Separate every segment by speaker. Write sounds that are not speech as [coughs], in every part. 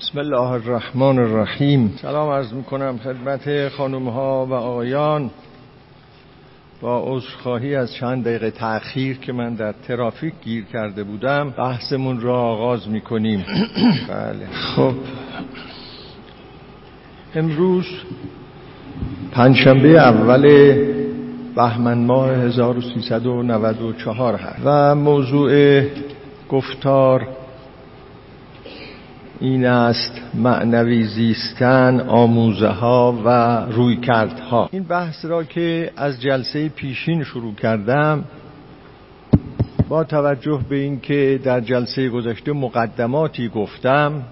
Speaker 1: بسم الله الرحمن الرحیم. سلام عرض می‌کنم خدمت خانم ها و آقایان. با عذرخواهی از چند دقیقه تأخیر که من در ترافیک گیر کرده بودم بحثمون را آغاز می‌کنیم. [coughs] بله. خب. امروز پنجشنبه اول بهمن ماه 1394 هست و موضوع گفتار این است معنوی زیستن آموزه ها و روی ها این بحث را که از جلسه پیشین شروع کردم با توجه به اینکه در جلسه گذشته مقدماتی گفتم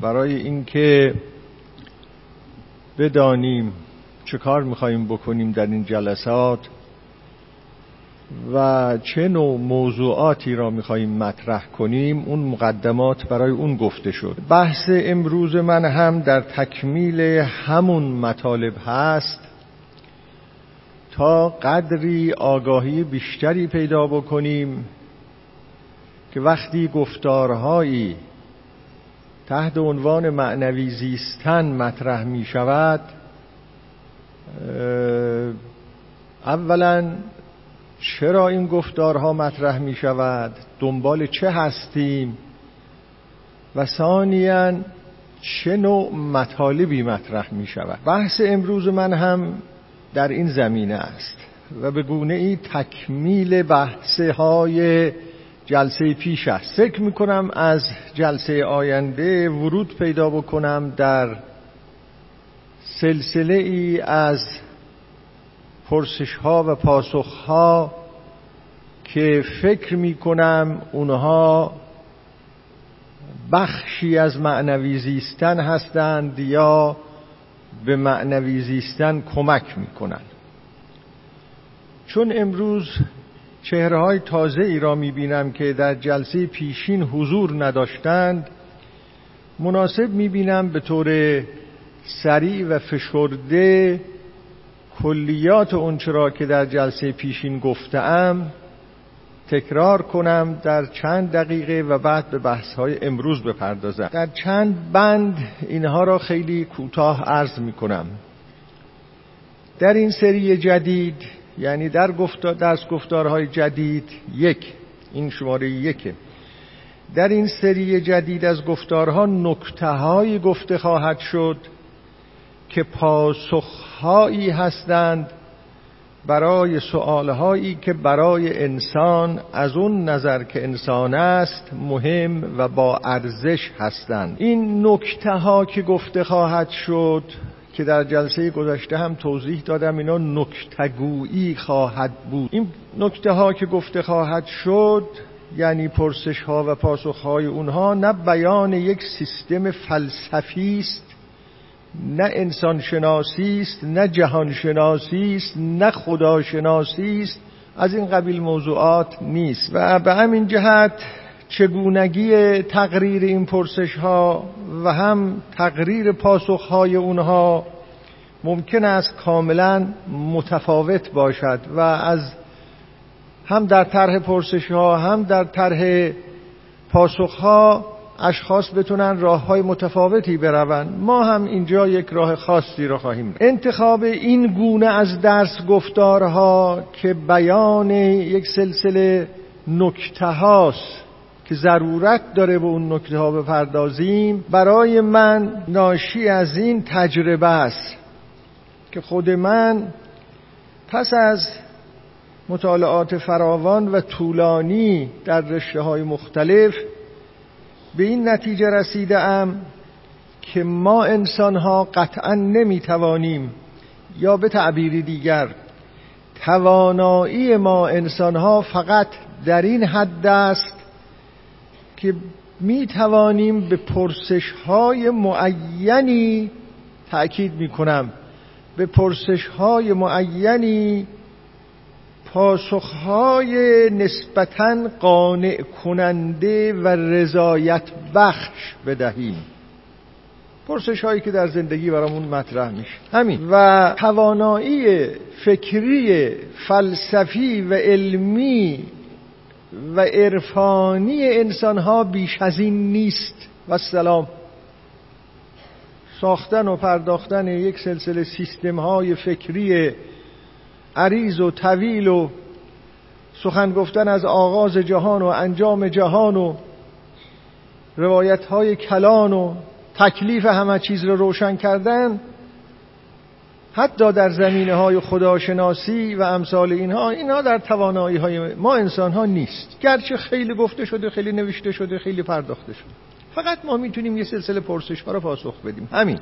Speaker 1: برای اینکه بدانیم چه کار میخواییم بکنیم در این جلسات و چه نوع موضوعاتی را میخواییم مطرح کنیم اون مقدمات برای اون گفته شد. بحث امروز من هم در تکمیل همون مطالب هست تا قدری آگاهی بیشتری پیدا بکنیم که وقتی گفتارهایی تحت عنوان معنوی زیستن مطرح می شود اولا چرا این گفتارها مطرح می شود؟ دنبال چه هستیم؟ و ثانیا چه نوع مطالبی مطرح می شود؟ بحث امروز من هم در این زمینه است و به گونه ای تکمیل بحث های جلسه پیش است. فکر می کنم از جلسه آینده ورود پیدا بکنم در سلسله ای از پرسش ها و پاسخ ها که فکر می کنم اونها بخشی از معنوی زیستن هستند یا به معنوی زیستن کمک می کنند چون امروز چهره های تازه ای را می بینم که در جلسه پیشین حضور نداشتند مناسب می بینم به طور سریع و فشرده کلیات اونچه را که در جلسه پیشین گفتم تکرار کنم در چند دقیقه و بعد به بحث های امروز بپردازم. در چند بند اینها را خیلی کوتاه عرض می کنم در این سری جدید یعنی در گفتار درس گفتارهای جدید یک این شماره یکه در این سری جدید از گفتارها نکته گفته خواهد شد که پاسخهایی هستند برای سؤالهایی که برای انسان از اون نظر که انسان است مهم و با ارزش هستند. این نکته ها که گفته خواهد شد که در جلسه گذشته هم توضیح دادم اینا نکتگویی خواهد بود. این نکته ها که گفته خواهد شد یعنی پرسش ها و پاسخ های اونها نه بیان یک سیستم فلسفی است نه انسان شناسی است نه جهان شناسی است نه خدا شناسی است. از این قبیل موضوعات نیست. و به همین جهت چگونگی تقریر این پرسش ها و هم تقریر پاسخ های اونها ممکن است کاملا متفاوت باشد و از هم در طرح پرسش ها هم در طرح پاسخ ها اشخاص بتونن راه های متفاوتی بروند. ما هم اینجا یک راه خاصی را خواهیم انتخاب این گونه از درس گفتارها که بیان یک سلسله نکته هاست که ضرورت داره به اون نکته ها بپردازیم برای من ناشی از این تجربه است که خود من پس از مطالعات فراوان و طولانی در رشته های مختلف به این نتیجه رسیده ام که ما انسان ها قطعا نمی توانیم یا به تعبیری دیگر توانایی ما انسان ها فقط در این حد است که می توانیم به پرسش های معینی تأکید می کنم به پرسش های معینی پاسخهای نسبتا قانع کننده و رضایت بخش بدهیم. پرسش هایی که در زندگی برامون مطرح میشه. همین. و توانایی فکری فلسفی و علمی و عرفانی انسان ها بیش از این نیست. و سلام ساختن و پرداختن یک سلسله سیستم های فکری عریض و طویل و سخن گفتن از آغاز جهان و انجام جهان و روایت های کلان و تکلیف همه چیز رو روشن کردن حتی در زمینه های خداشناسی و امثال اینها اینها در توانایی های ما انسان ها نیست. گرچه خیلی گفته شده خیلی نوشته شده خیلی پرداخته شده. فقط ما می‌تونیم یه سلسله پرسش ها پاسخ بدیم. همین.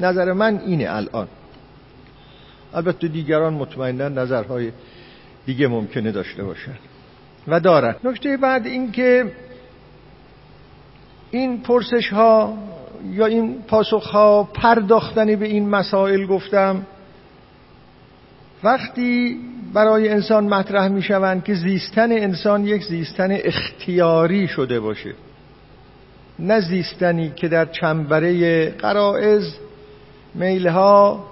Speaker 1: نظر من اینه الان. البته دیگران مطمئنا نظرهای دیگه ممکنه داشته باشن. و دارن. نکته بعد این که این پرسش ها یا این پاسخ ها پرداختنی به این مسائل گفتم وقتی برای انسان مطرح می شوند که زیستن انسان یک زیستن اختیاری شده باشه. نه زیستنی که در چنبره قرائز میلها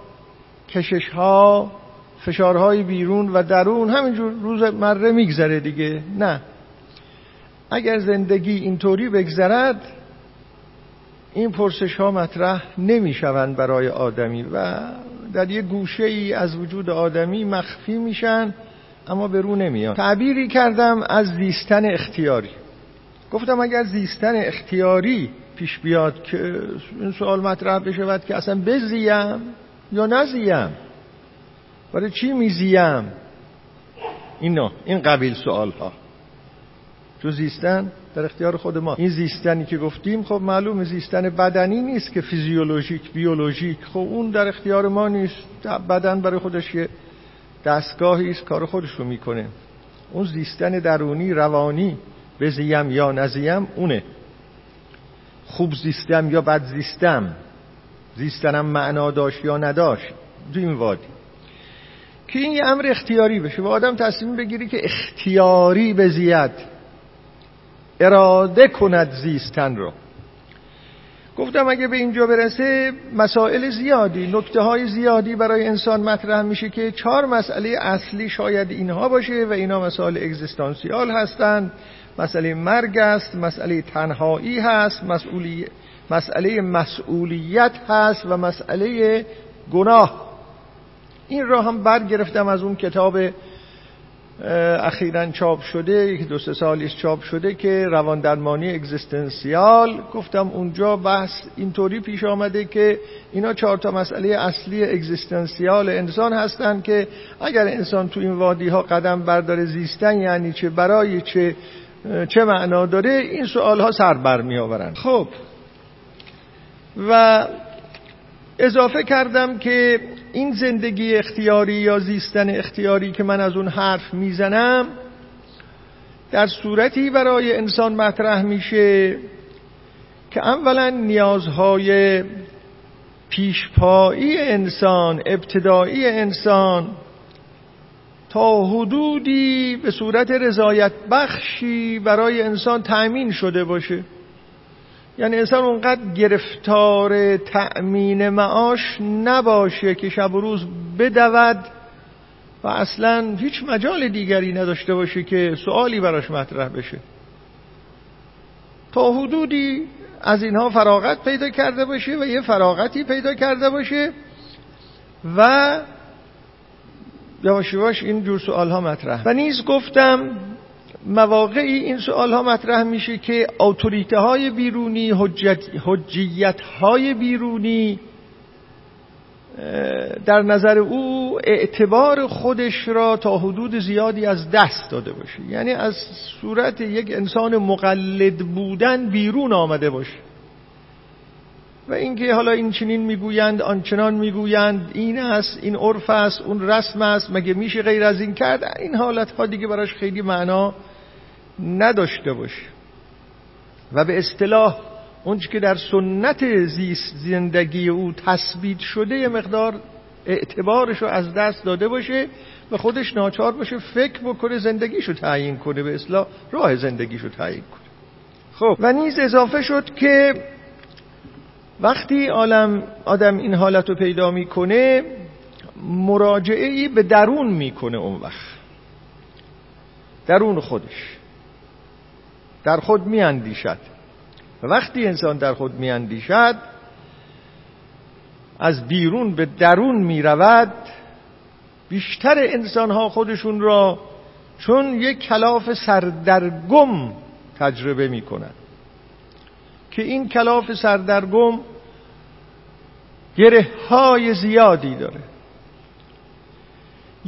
Speaker 1: کششها فشارهای بیرون و درون همینجور روز مره میگذره دیگه. نه. اگر زندگی اینطوری بگذرد این پرسش ها مطرح نمی شوند برای آدمی و در یک گوشه ای از وجود آدمی مخفی میشن اما به رو نمیان. تعبیری کردم از زیستن اختیاری. گفتم اگر زیستن اختیاری پیش بیاد که این سوال مطرح بشود که اصلا بزیم یا نزیم برای چی میزیم اینا این قبیل سوال ها چون زیستن در اختیار خود ما. این زیستنی که گفتیم خب معلوم زیستن بدنی نیست که فیزیولوژیک بیولوژیک. خب اون در اختیار ما نیست. بدن برای خودش یه دستگاهی است کار خودش رو می‌کنه. اون زیستن درونی روانی بزیم یا نزیم اونه. خوب زیستم یا بد زیستم. زیستنم معنا داشت یا نداشت دو این وادی. که این یه امر اختیاری بشه و آدم تصمیم بگیری که اختیاری بزید اراده کند زیستن رو. گفتم اگه به اینجا برسه مسائل زیادی نکته های زیادی برای انسان مطرح میشه که چهار مسئله اصلی شاید اینها باشه و اینا مسائل اگزیستانسیال هستند مسئله مرگ است مسئله تنهایی هست مسئولی... مسئله مسئولیت هست و مسئله گناه. این را هم برگرفتم از اون کتاب اخیرا چاپ شده یک دو سه سالیش چاپ شده که روان درمانی اگزیستنسیال. گفتم اونجا بحث اینطوری پیش آمده که اینا چهار تا مسئله اصلی اگزیستنسیال انسان هستند که اگر انسان تو این وادی ها قدم برداره زیستن یعنی چه برای چه چه معنا داره این سوال ها سر بر می آورن خب و اضافه کردم که این زندگی اختیاری یا زیستن اختیاری که من از اون حرف می‌زنم در صورتی برای انسان مطرح میشه که اولا نیازهای پیشپایی انسان ابتدایی انسان تا حدودی به صورت رضایت بخشی برای انسان تأمین شده باشه. یعنی انسان اونقدر گرفتار تأمین معاش نباشه که شب و روز بدود و اصلا هیچ مجال دیگری نداشته باشه که سوالی براش مطرح بشه. تا حدودی از اینها فراغت پیدا کرده باشه و یه فراغتی پیدا کرده باشه و یواش یواش این جور سوال ها مطرح. و نیز گفتم مواقعی این سوال ها مطرح میشه که اتوریته های بیرونی حجت، حجیت های بیرونی در نظر او اعتبار خودش را تا حدود زیادی از دست داده باشه. یعنی از صورت یک انسان مقلد بودن بیرون آمده باشه. و اینکه حالا این چنین می‌گویند آنچنان می‌گویند این است این عرف است اون رسم است مگه میشه غیر از این کرد؟ این حالت ها دیگه براش خیلی معنا نداشته باشه. و به اصطلاح اون که در سنت زیست زندگی او تثبیت شده یه مقدار اعتبارش رو از دست داده باشه و خودش ناچار باشه فکر بکنه زندگیشو تعیین کنه به اصطلاح راه زندگیشو تعیین کنه. خب و نیز اضافه شد که وقتی عالم آدم این حالت رو پیدا می‌کنه مراجعه ای به درون می‌کنه اون وقت. درون خودش. در خود میاندیشد. و وقتی انسان در خود میاندیشد از بیرون به درون می‌رود بیشتر انسان ها خودشون را چون یک کلاف سردرگم تجربه می‌کنند که این کلاف سردرگم گره های زیادی داره.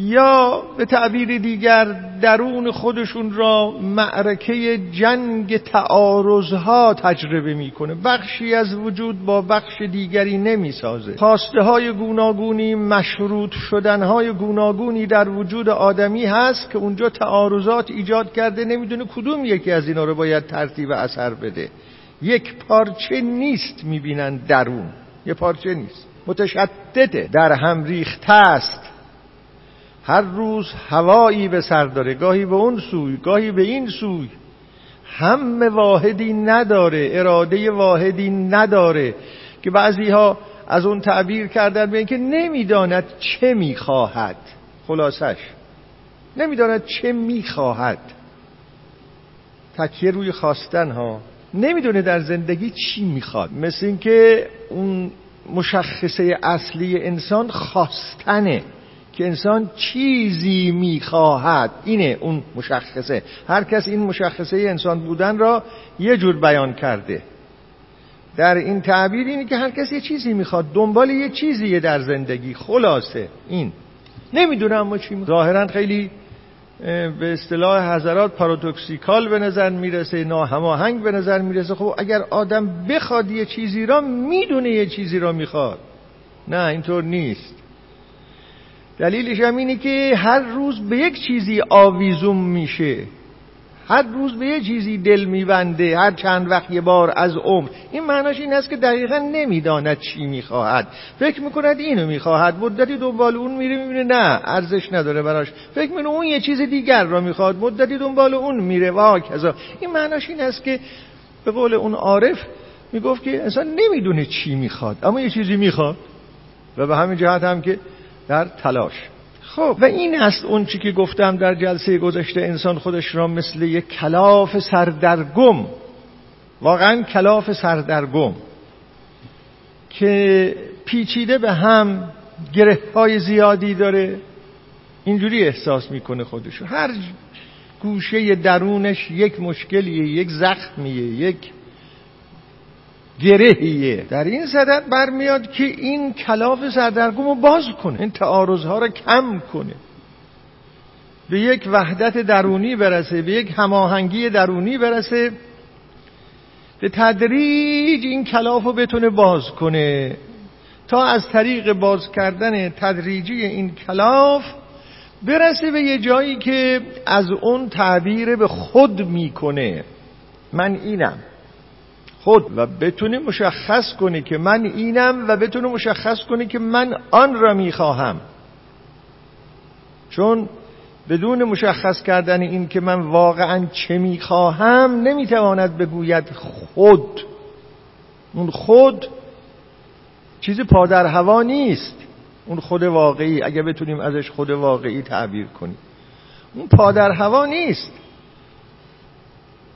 Speaker 1: یا به تعبیر دیگر درون خودشون را معرکه جنگ تعارضها تجربه می‌کنه. بخشی از وجود با بخش دیگری نمی‌سازه. خواسته های گوناگونی مشروط شدن های گوناگونی در وجود آدمی هست که اونجا تعارضات ایجاد کرده نمی‌دونه کدوم یکی از اینا رو باید ترتیب اثر بده. یک پارچه نیست می‌بینن درون. یه پارچه نیست. متشدده. در هم ریخته است. هر روز هوایی به سر داره. گاهی به اون سوی گاهی به این سوی. هم واحدی نداره اراده واحدی نداره که بعضی ها از اون تعبیر کردن به اینکه نمی‌داند چه می‌خواهد. خلاصش نمی‌داند چه می‌خواهد. تکیه روی خواستن ها. نمی‌دونه در زندگی چی می‌خواد. مثل اینکه اون مشخصه اصلی انسان خواستنه. که انسان چیزی می‌خواهد. اینه اون مشخصه. هر کس این مشخصه انسان بودن را یه جور بیان کرده. در این تعبیر اینه که هر کس یه چیزی می‌خواد. دنبال یه چیزیه در زندگی. خلاصه. این. نمی‌دونم اما چی ظاهرا خیلی به اصطلاح حضرات پارادوکسیکال به نظر می‌رسه ناهماهنگ به نظر می‌رسه. خب اگر آدم بخواد یه چیزی را می‌دونه یه چیزی را می‌خواد. نه اینطور نیست. دلیلش هم اینه که هر روز به یک چیزی آویزون میشه. هر روز به یه چیزی دل میبنده هر چند وقت یه بار از عمر. این معناش این است که دقیقا نمی‌داند چی می‌خواهد. فکر می‌کند اینو می‌خواهد. مدتی دنبال اون میره می‌بینه نه ارزش نداره براش. فکر می‌کنه اون یه چیز دیگر را می‌خواد. مدتی دنبال اون میره. و کذا. این معناش این است که به قول اون عارف می‌گفت که انسان نمی‌دونه چی می‌خواد اما یه چیزی می‌خواد. و به همین جهت هم که در تلاش. خب و این است اون چی که گفتم در جلسه گذشته انسان خودش را مثل یک کلاف سردرگم واقعا کلاف سردرگم که پیچیده به هم گره های زیادی داره. اینجوری احساس می‌کنه خودشو هر گوشه درونش یک مشکلیه یک زخمیه یک گرهیه. در این صدد برمیاد که این کلاف سردرگم رو باز کنه این تعارضها رو کم کنه. به یک وحدت درونی برسه به یک هماهنگی درونی برسه. به تدریج این کلاف رو بتونه باز کنه. تا از طریق باز کردن تدریجی این کلاف برسه به یه جایی که از اون تعبیر به خود می‌کنه. من اینم. خود و بتونه مشخص کنه که من اینم و بتونه مشخص کنه که من آن را می‌خواهم. چون بدون مشخص کردن این که من واقعا چه می‌خواهم نمی‌تواند بگوید خود. اون خود چیز پادر هوا نیست. اون خود واقعی اگه بتونیم ازش خود واقعی تعبیر کنیم. اون پادر هوا نیست.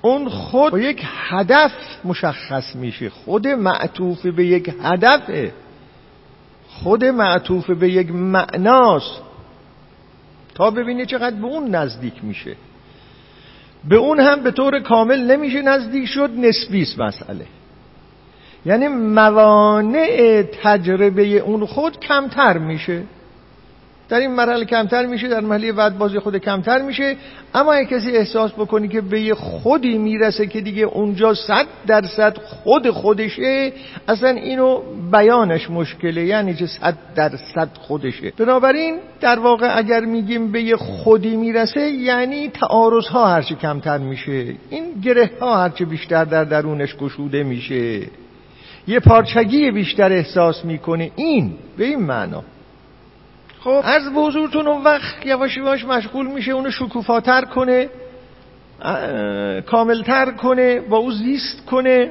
Speaker 1: اون خود با یک هدف مشخص میشه. خود معطوف به یک هدفه خود معطوف به یک معناست. تا ببینی چقدر به اون نزدیک میشه. به اون هم به طور کامل نمیشه نزدیک شد. نسبیس مسئله. یعنی موانع تجربه اون خود کمتر میشه. در این مرحله کمتر میشه در مرحله بعد بازی خود کمتر میشه. اما اگه کسی احساس بکنی که به یه خودی می‌رسه که دیگه اونجا صد درصد خود خودشه اصلا اینو بیانش مشکله یعنی چه صد درصد خودشه. بنابراین در واقع اگر میگیم به یه خودی می‌رسه یعنی تعارض ها هرچی کمتر میشه. این گره ها هرچی بیشتر در درونش گشوده میشه. یه پارچگی بیشتر احساس می‌کنه. این به این معنا. خب. از به حضورتون اون وقت یواش یواش مشغول میشه اونو شکوفاتر کنه کاملتر کنه با او زیست کنه.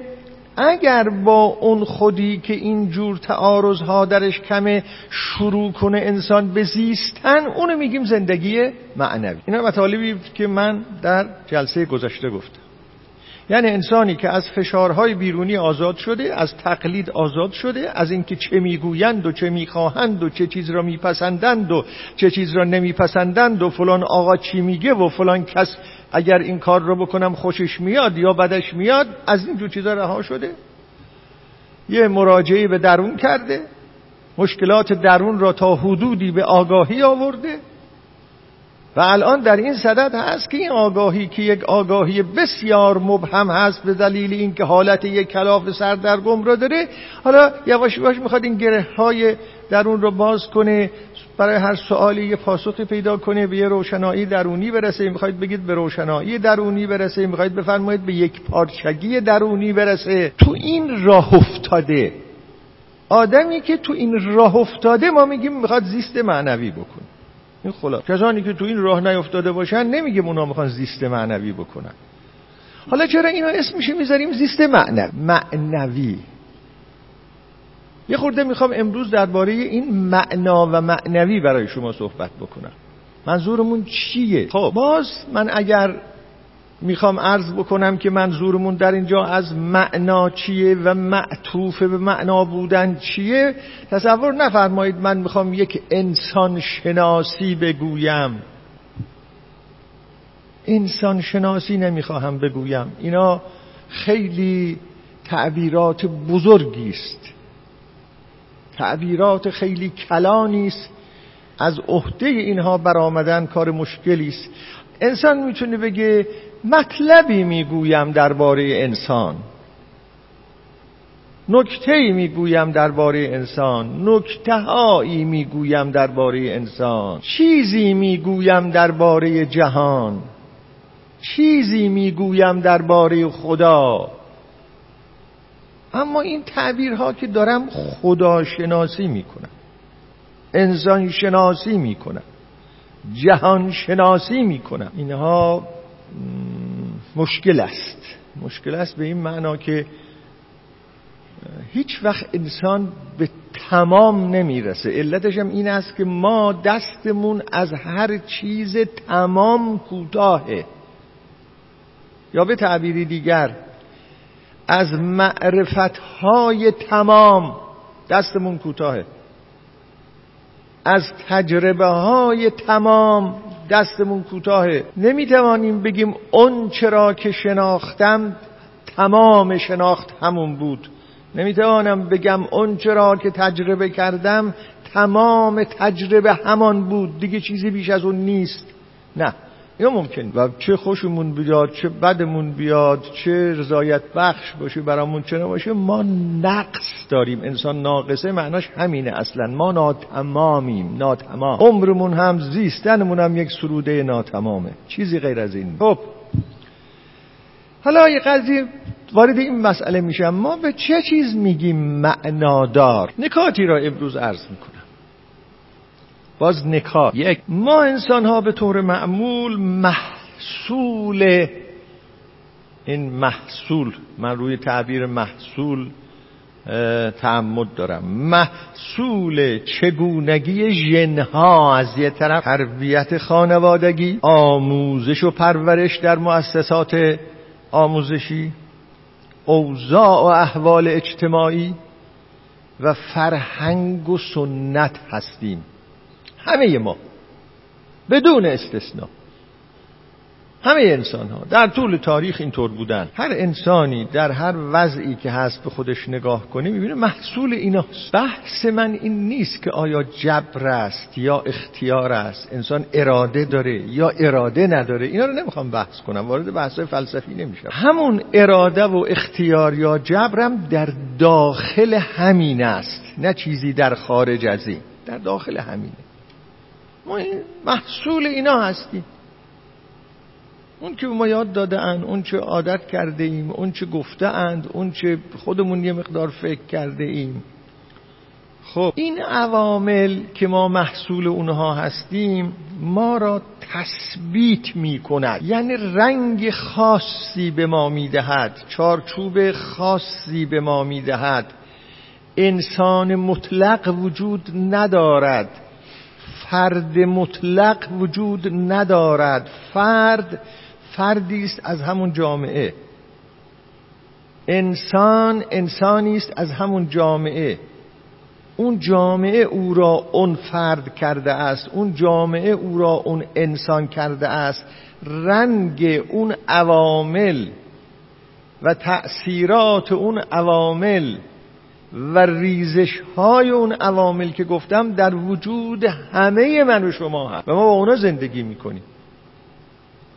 Speaker 1: اگر با اون خودی که این جور تعارض درش کمه شروع کنه انسان به زیستن اونو میگیم زندگی معنوی. اینا مطالبی که من در جلسه گذشته گفتم. یعنی انسانی که از فشارهای بیرونی آزاد شده از تقلید آزاد شده از اینکه چه می‌گویند و چه می‌خواهند و چه چیز را میپسندند و چه چیز را نمیپسندند و فلان آقا چی میگه و فلان کس اگر این کار رو بکنم خوشش میاد یا بدش میاد از اینجور چیزا رها شده. یه مراجعه به درون کرده مشکلات درون را تا حدودی به آگاهی آورده. و الان در این صدد هست که این آگاهی که یک آگاهی بسیار مبهم هست به دلیل اینکه حالت یک کلاف سردرگم را داره حالا یواش یواش می‌خواد این گره های درون رو باز کنه برای هر سوالی یه پاسخی پیدا کنه به یه روشنایی درونی برسه. می‌خواید بگید به روشنایی درونی برسه می‌خواید بفرمایید به یک پارچگی درونی برسه. تو این راه افتاده. آدمی که تو این راه افتاده ما میگیم می‌خواد زیست معنوی بکنه. این خلاص کسانی که تو این راه نیفتاده باشن نمیگیم اونا می‌خوان زیست معنوی بکنن. حالا چرا اینو اسمش می‌ذاریم زیست معنوی؟ معنوی. یه خورده می‌خوام امروز درباره این معنا و معنوی برای شما صحبت بکنم. منظورمون چیه؟ خب. باز من اگر می‌خوام عرض بکنم که منظورمون در اینجا از معنا چیه و معطوف به معنا بودن چیه؟ تصور نفرمایید من می‌خوام یک انسان شناسی بگویم. انسان شناسی نمی‌خواهم بگویم. اینا خیلی تعبیرات بزرگی است. تعبیرات خیلی کلانی است. از عهده اینها برآمدن کار مشکلی است. انسان می‌تونه بگه مطلبی می‌گویم درباره انسان. نکته ای می‌گویم درباره انسان. نکته هایی می‌گویم درباره انسان. چیزی می‌گویم درباره جهان. چیزی می‌گویم درباره خدا. اما این تعبیرها که دارم خداشناسی می‌کنم. انسان شناسی می‌کنم. جهان شناسی می‌کنم. اینها مشکل است. مشکل است به این معنا که هیچ وقت انسان به تمام نمی‌رسه. علتش هم این است که ما دستمون از هر چیز تمام کوتاهه. یا به تعبیری دیگر از معرفت های تمام دستمون کوتاهه. از تجربه های تمام دستمون کوتاهه. نمی‌توانیم بگیم اون چرا که شناختم تمام شناخت همون بود. نمی‌توانم بگم اون چرا که تجربه کردم تمام تجربه همان بود. دیگه چیزی بیش از اون نیست. نه. یا ممکن. و چه خوشمون بیاد چه بدمون بیاد چه رضایت بخش باشه برامون چه نباشه ما نقص داریم. انسان ناقصه معناش همینه اصلا. ما ناتمامیم ناتمام. عمرمون هم زیستنمون هم یک سروده ناتمامه. چیزی غیر از این. خب. حالا یه قضیه وارد این مسئله میشم. ما به چه چیز میگیم معنادار؟ نکاتی را امروز عرض می‌کنم. باز نکات یک ما انسان ها به طور معمول محصول این محصول من روی تعبیر محصول تعمد دارم. محصول چگونگی ژنها از یه طرف تربیت خانوادگی آموزش و پرورش در مؤسسات آموزشی اوضاع و احوال اجتماعی و فرهنگ و سنت هستیم. همه ما. بدون استثنا همه انسان ها در طول تاریخ اینطور بودن. هر انسانی در هر وضعی که هست به خودش نگاه کنه می‌بینه محصول ایناست. بحث من این نیست که آیا جبر است یا اختیار است. انسان اراده داره یا اراده نداره. اینا رو نمی‌خوام بحث کنم. وارد بحث فلسفی نمیشم. همون اراده و اختیار یا جبرم در داخل همین است. نه چیزی در خارج از این. در داخل همینه. ما محصول اینا هستیم. اون که ما یاد داده اند اون چه عادت کرده ایم اون چه گفته اند اون چه خودمون یه مقدار فکر کرده ایم. خب این عوامل که ما محصول اونها هستیم ما را تثبیت می کند یعنی رنگ خاصی به ما می دهد چارچوب خاصی به ما می دهد انسان مطلق وجود ندارد. فرد مطلق وجود ندارد. فرد فردی است از همون جامعه. انسان انسانی است از همون جامعه. اون جامعه او را اون فرد کرده است. اون جامعه او را اون انسان کرده است. رنگ اون عوامل و تأثیرات اون عوامل و ریزش های اون عوامل که گفتم در وجود همه من و شما هست. و ما با اونا زندگی می‌کنیم.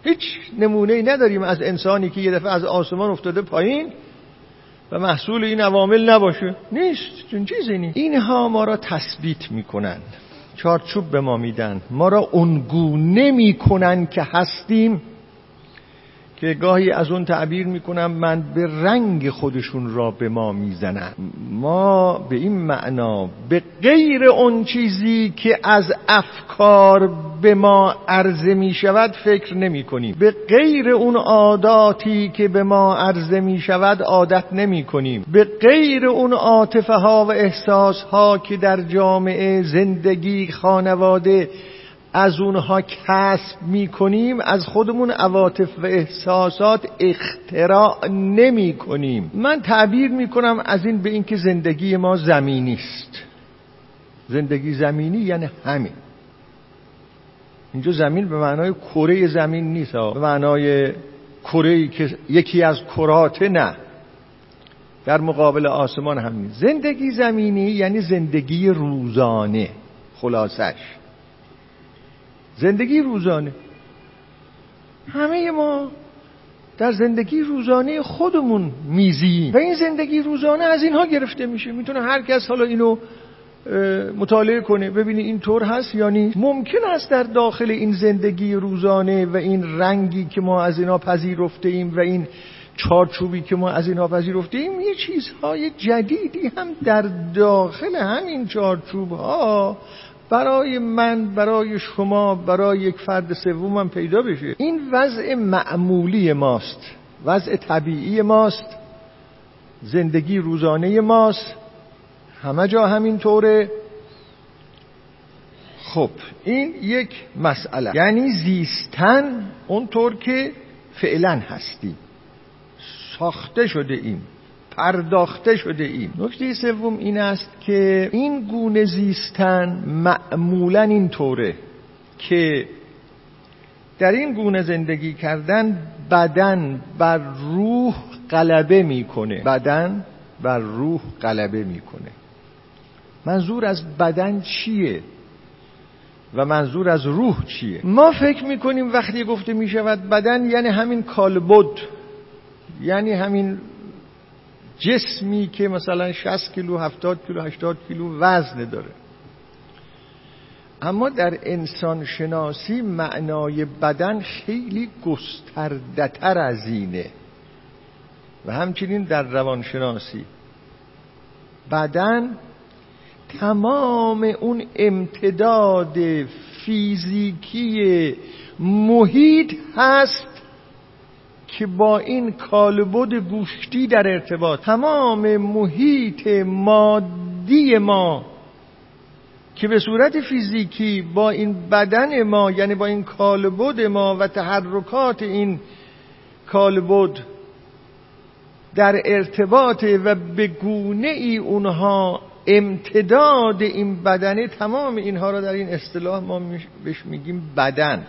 Speaker 1: هیچ نمونه ای نداریم از انسانی که یه دفعه از آسمان افتاده پایین و محصول این عوامل نباشه. نیست. چون چیزی نیست. اینها ما را تثبیت می‌کنن چارچوب به ما میدن ما را اونگونه می‌کنن که هستیم که گاهی از اون تعبیر می‌کنم من به رنگ خودشون را به ما می‌زنن. ما به این معنا به غیر اون چیزی که از افکار به ما عرضه می شود فکر نمی کنیم به غیر اون عاداتی که به ما عرضه می شود عادت نمی کنیم به غیر اون عاطفه ها و احساس ها که در جامعه زندگی خانواده از اونها کسب می‌کنیم از خودمون عواطف و احساسات اختراع نمی کنیم من تعبیر می‌کنم از این به اینکه زندگی ما زمینی است. زندگی زمینی یعنی همین. اینجا زمین به معنای کره زمین نیست به معنای کره که یکی از کرات نه. در مقابل آسمان هم نیست. زندگی زمینی یعنی زندگی روزانه خلاصش. زندگی روزانه. همه ما در زندگی روزانه خودمون میزیم. و این زندگی روزانه از اینها گرفته میشه. می‌تونه هر کس حالا اینو مطالعه کنه ببینی این طور هست یا نیست. ممکن است در داخل این زندگی روزانه و این رنگی که ما از اینا پذیرفته ایم و این چارچوبی که ما از اینها پذیرفته ایم یه چیزهای جدیدی هم در داخل همین چارچوب ها برای من برای شما برای یک فرد سومم پیدا بشه. این وضع معمولی ماست. وضع طبیعی ماست. زندگی روزانه ماست. همه جا همین طوره خب این یک مسئله. یعنی زیستن اونطور که فعلا هستیم. ساخته شده ایم. پرداخته شده ایم. نکته سوم این است که این گونه زیستن معمولا این طوره که در این گونه زندگی کردن بدن بر روح غلبه می‌کنه. بدن بر روح غلبه می‌کنه. منظور از بدن چیه؟ و منظور از روح چیه؟ ما فکر می‌کنیم وقتی گفته می‌شود بدن یعنی همین کالبد یعنی همین جسمی که مثلا 60 کیلو 70 کیلو 80 کیلو وزن داره. اما در انسان شناسی معنای بدن خیلی گستردتر از اینه. و همچنین در روانشناسی. بدن تمام اون امتداد فیزیکی محیط هست که با این کالبد گوشتی در ارتباط تمام محیط مادی ما که به صورت فیزیکی با این بدن ما یعنی با این کالبد ما و تحرکات این کالبد در ارتباط و به گونه ای اونها امتداد این بدنه تمام اینها را در این اصطلاح ما بهش میگیم بدن.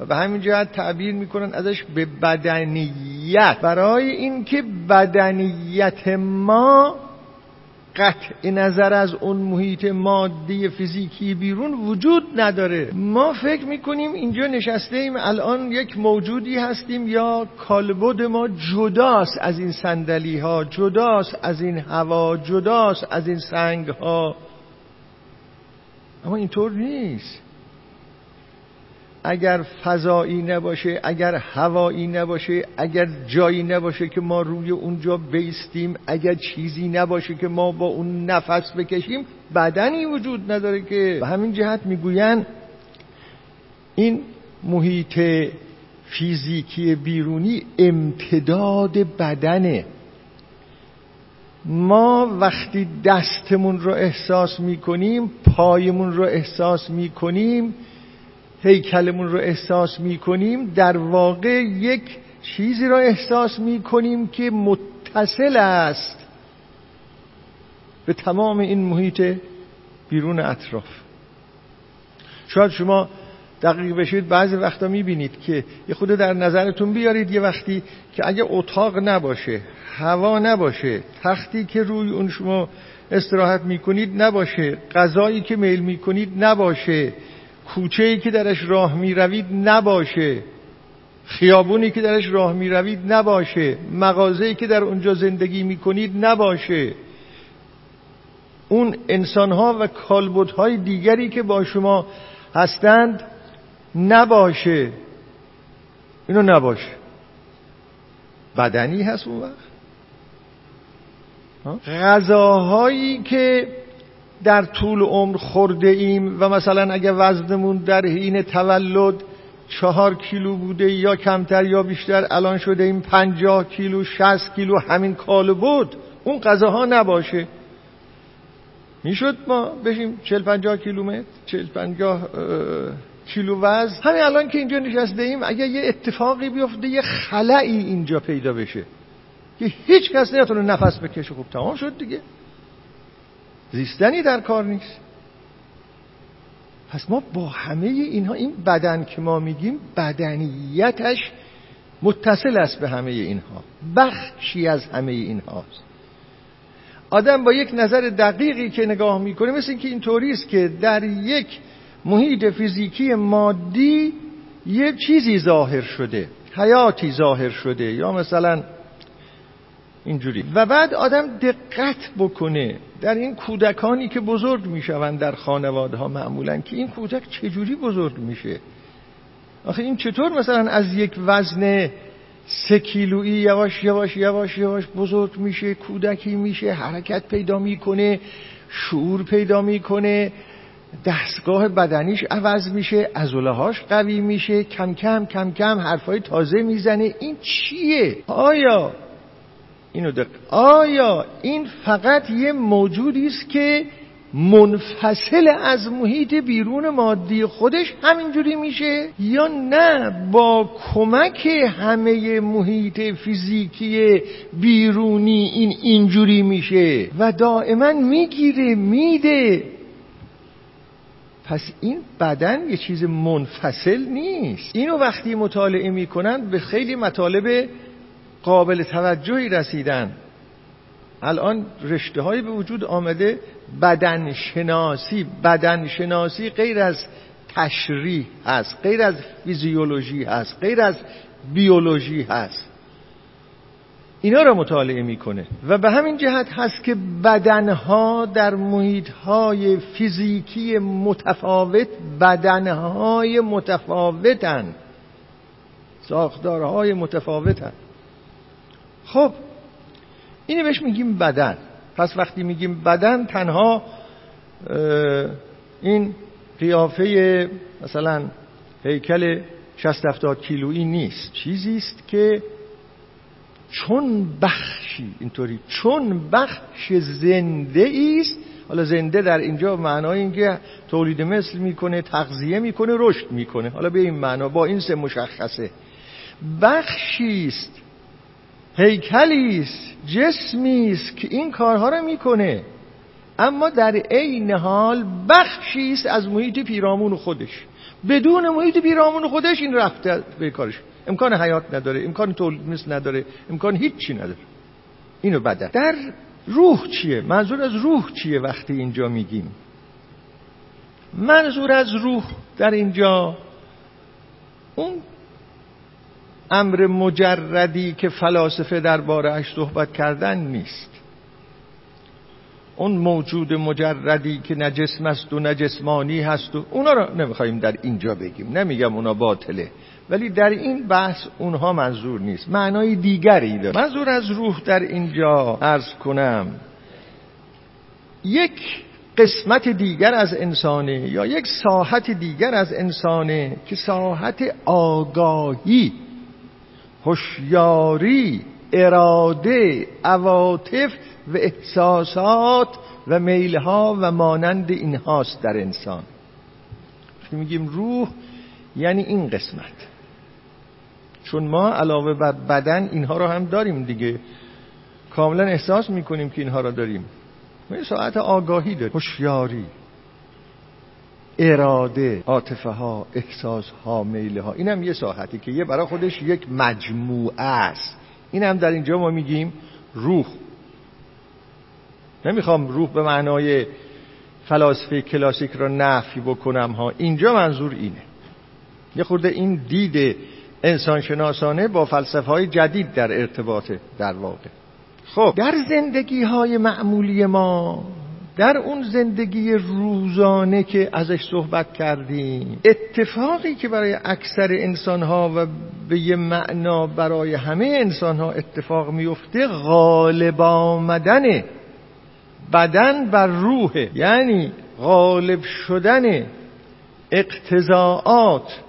Speaker 1: و به همین جهت تعبیر می‌کنن ازش به بدنیت. برای اینکه بدنیت ما قطع نظر از اون محیط مادی فیزیکی بیرون وجود نداره. ما فکر می‌کنیم اینجا نشسته ایم الان یک موجودی هستیم یا کالبد ما جداست از این صندلی ها جداست از این هوا جداست از این سنگ ها اما اینطور نیست. اگر فضایی نباشه اگر هوایی نباشه اگر جایی نباشه که ما روی اونجا بیستیم اگر چیزی نباشه که ما با اون نفس بکشیم بدنی وجود نداره که. به همین جهت می‌گوین این محیط فیزیکی بیرونی امتداد بدنه. ما وقتی دستمون رو احساس می‌کنیم پایمون رو احساس می‌کنیم هیکلمون رو احساس می کنیم در واقع یک چیزی را احساس می کنیم که متصل است به تمام این محیط بیرون اطراف. شاید شما دقیق بشید بعضی وقتا می‌بینید که یه خود در نظرتون بیارید یه وقتی که اگه اتاق نباشه هوا نباشه تختی که روی اون شما استراحت می‌کنید نباشه غذایی که میل می‌کنید نباشه. کوچه ای که درش راه می‌روید نباشه. خیابونی که درش راه می‌روید نباشه. مغازه‌ای که در اونجا زندگی می‌کنید نباشه. اون انسانها و کالبدهای دیگری که با شما هستند نباشه. اینو نباشه. بدنی هست اون وقت. غذاهایی که در طول عمر خورده ایم و مثلا اگه وزنمون در حین تولد چهار کیلو بوده یا کمتر یا بیشتر الان شده این پنجاه کیلو شست کیلو همین کال بود. اون غذاها نباشه. می‌شد ما بشیم چل پنجاه کیلومتر چل پنجاه کیلو وزن. همین الان که اینجا نشسته ایم اگر یه اتفاقی بیفته یه خلایی اینجا پیدا بشه که هیچ کس نتونه نفس بکشه خوب تمام شد دیگه. زیستنی در کار نیست. پس ما با همه اینها این بدن که ما میگیم بدنیتش متصل است به همه اینها. بخشی از همه اینهاست. آدم با یک نظر دقیقی که نگاه می‌کنه مثل اینکه اینطوری است که در یک محیط فیزیکی مادی یه چیزی ظاهر شده حیاتی ظاهر شده. یا مثلا اینجوری. و بعد آدم دقت بکنه در این کودکانی که بزرگ می‌شوند در خانواده ها معمولا که این کودک چجوری بزرگ میشه. آخه این چطور مثلا از یک وزن سه کیلویی یواش یواش یواش یواش بزرگ میشه کودکی میشه حرکت پیدا می‌کنه شعور پیدا می‌کنه دستگاه بدنیش عوض میشه هاش قوی میشه کم کم کم کم حرفای تازه می‌زنه. این چیه؟ آیا اینو دق... آیا این فقط یه موجودی است که منفصل از محیط بیرون مادی خودش همینجوری میشه؟ یا نه با کمک همه محیط فیزیکی بیرونی این اینجوری میشه و دائما می‌گیره میده. پس این بدن یه چیز منفصل نیست. اینو وقتی مطالعه می‌کنن به خیلی مطالب قابل توجهی رسیدن. الان رشته های به وجود آمده بدن شناسی بدن شناسی غیر از تشریح هست غیر از فیزیولوژی هست غیر از بیولوژی هست. اینا را مطالعه می‌کنه و به همین جهت هست که بدنها در محیطهای فیزیکی متفاوت بدنهای متفاوتن. ساختارهای متفاوتن. خب اینی بهش میگیم بدن. پس وقتی میگیم بدن تنها این قیافه مثلا هیکل 60 70 کیلویی نیست. چیزی است که چون بخشی اینطوری چون بخش زنده است. حالا زنده در اینجا معنای اینکه تولید مثل می‌کنه تغذیه می‌کنه رشد می‌کنه. حالا به این معنا با این سه مشخصه. بخشی است هیکلی است جسمی است که این کارها رو می‌کنه. اما در عین حال بخشی است از محیط پیرامون خودش. بدون محیط پیرامون خودش این رفته به کارش. امکان حیات نداره امکان تولید مثل نداره امکان هیچی نداره. اینو بدن در روح چیه؟ منظور از روح چیه وقتی اینجا میگیم؟ منظور از روح در اینجا اون امر مجردی که فلاسفه دربارهش صحبت کردن نیست. اون موجود مجردی که نجسم است و نجسمانی هست و اونا رو نمی‌خوایم در اینجا بگیم. نمیگم اونا باطله. ولی در این بحث اونها منظور نیست. معنای دیگری داره. منظور از روح در اینجا عرض کنم. یک قسمت دیگر از انسانه یا یک ساحت دیگر از انسانه که ساحت آگاهی هوشیاری اراده عواطف و احساسات و میلها و مانند اینهاست در انسان. میگیم روح یعنی این قسمت. چون ما علاوه بر بدن اینها رو هم داریم دیگه. کاملا احساس می‌کنیم که اینها را داریم. ما ساعت آگاهی داریم. هوشیاری. اراده عاطفه ها احساس ها میل ها اینم یه ساعتی که یه برای خودش یک مجموعه است. این هم در اینجا ما میگیم روح. نمی‌خوام روح به معنای فلاسفه کلاسیک را نفی بکنم ها. اینجا منظور اینه. یه خورده این دید انسانشناسانه با فلسفه های جدید در ارتباطه در واقع. خب در زندگی های معمولی ما در اون زندگی روزانه که ازش صحبت کردیم اتفاقی که برای اکثر انسان ها و به یه معنا برای همه انسان ها اتفاق میفته غالب آمدن بدن بر روح یعنی غالب شدن اقتضاعات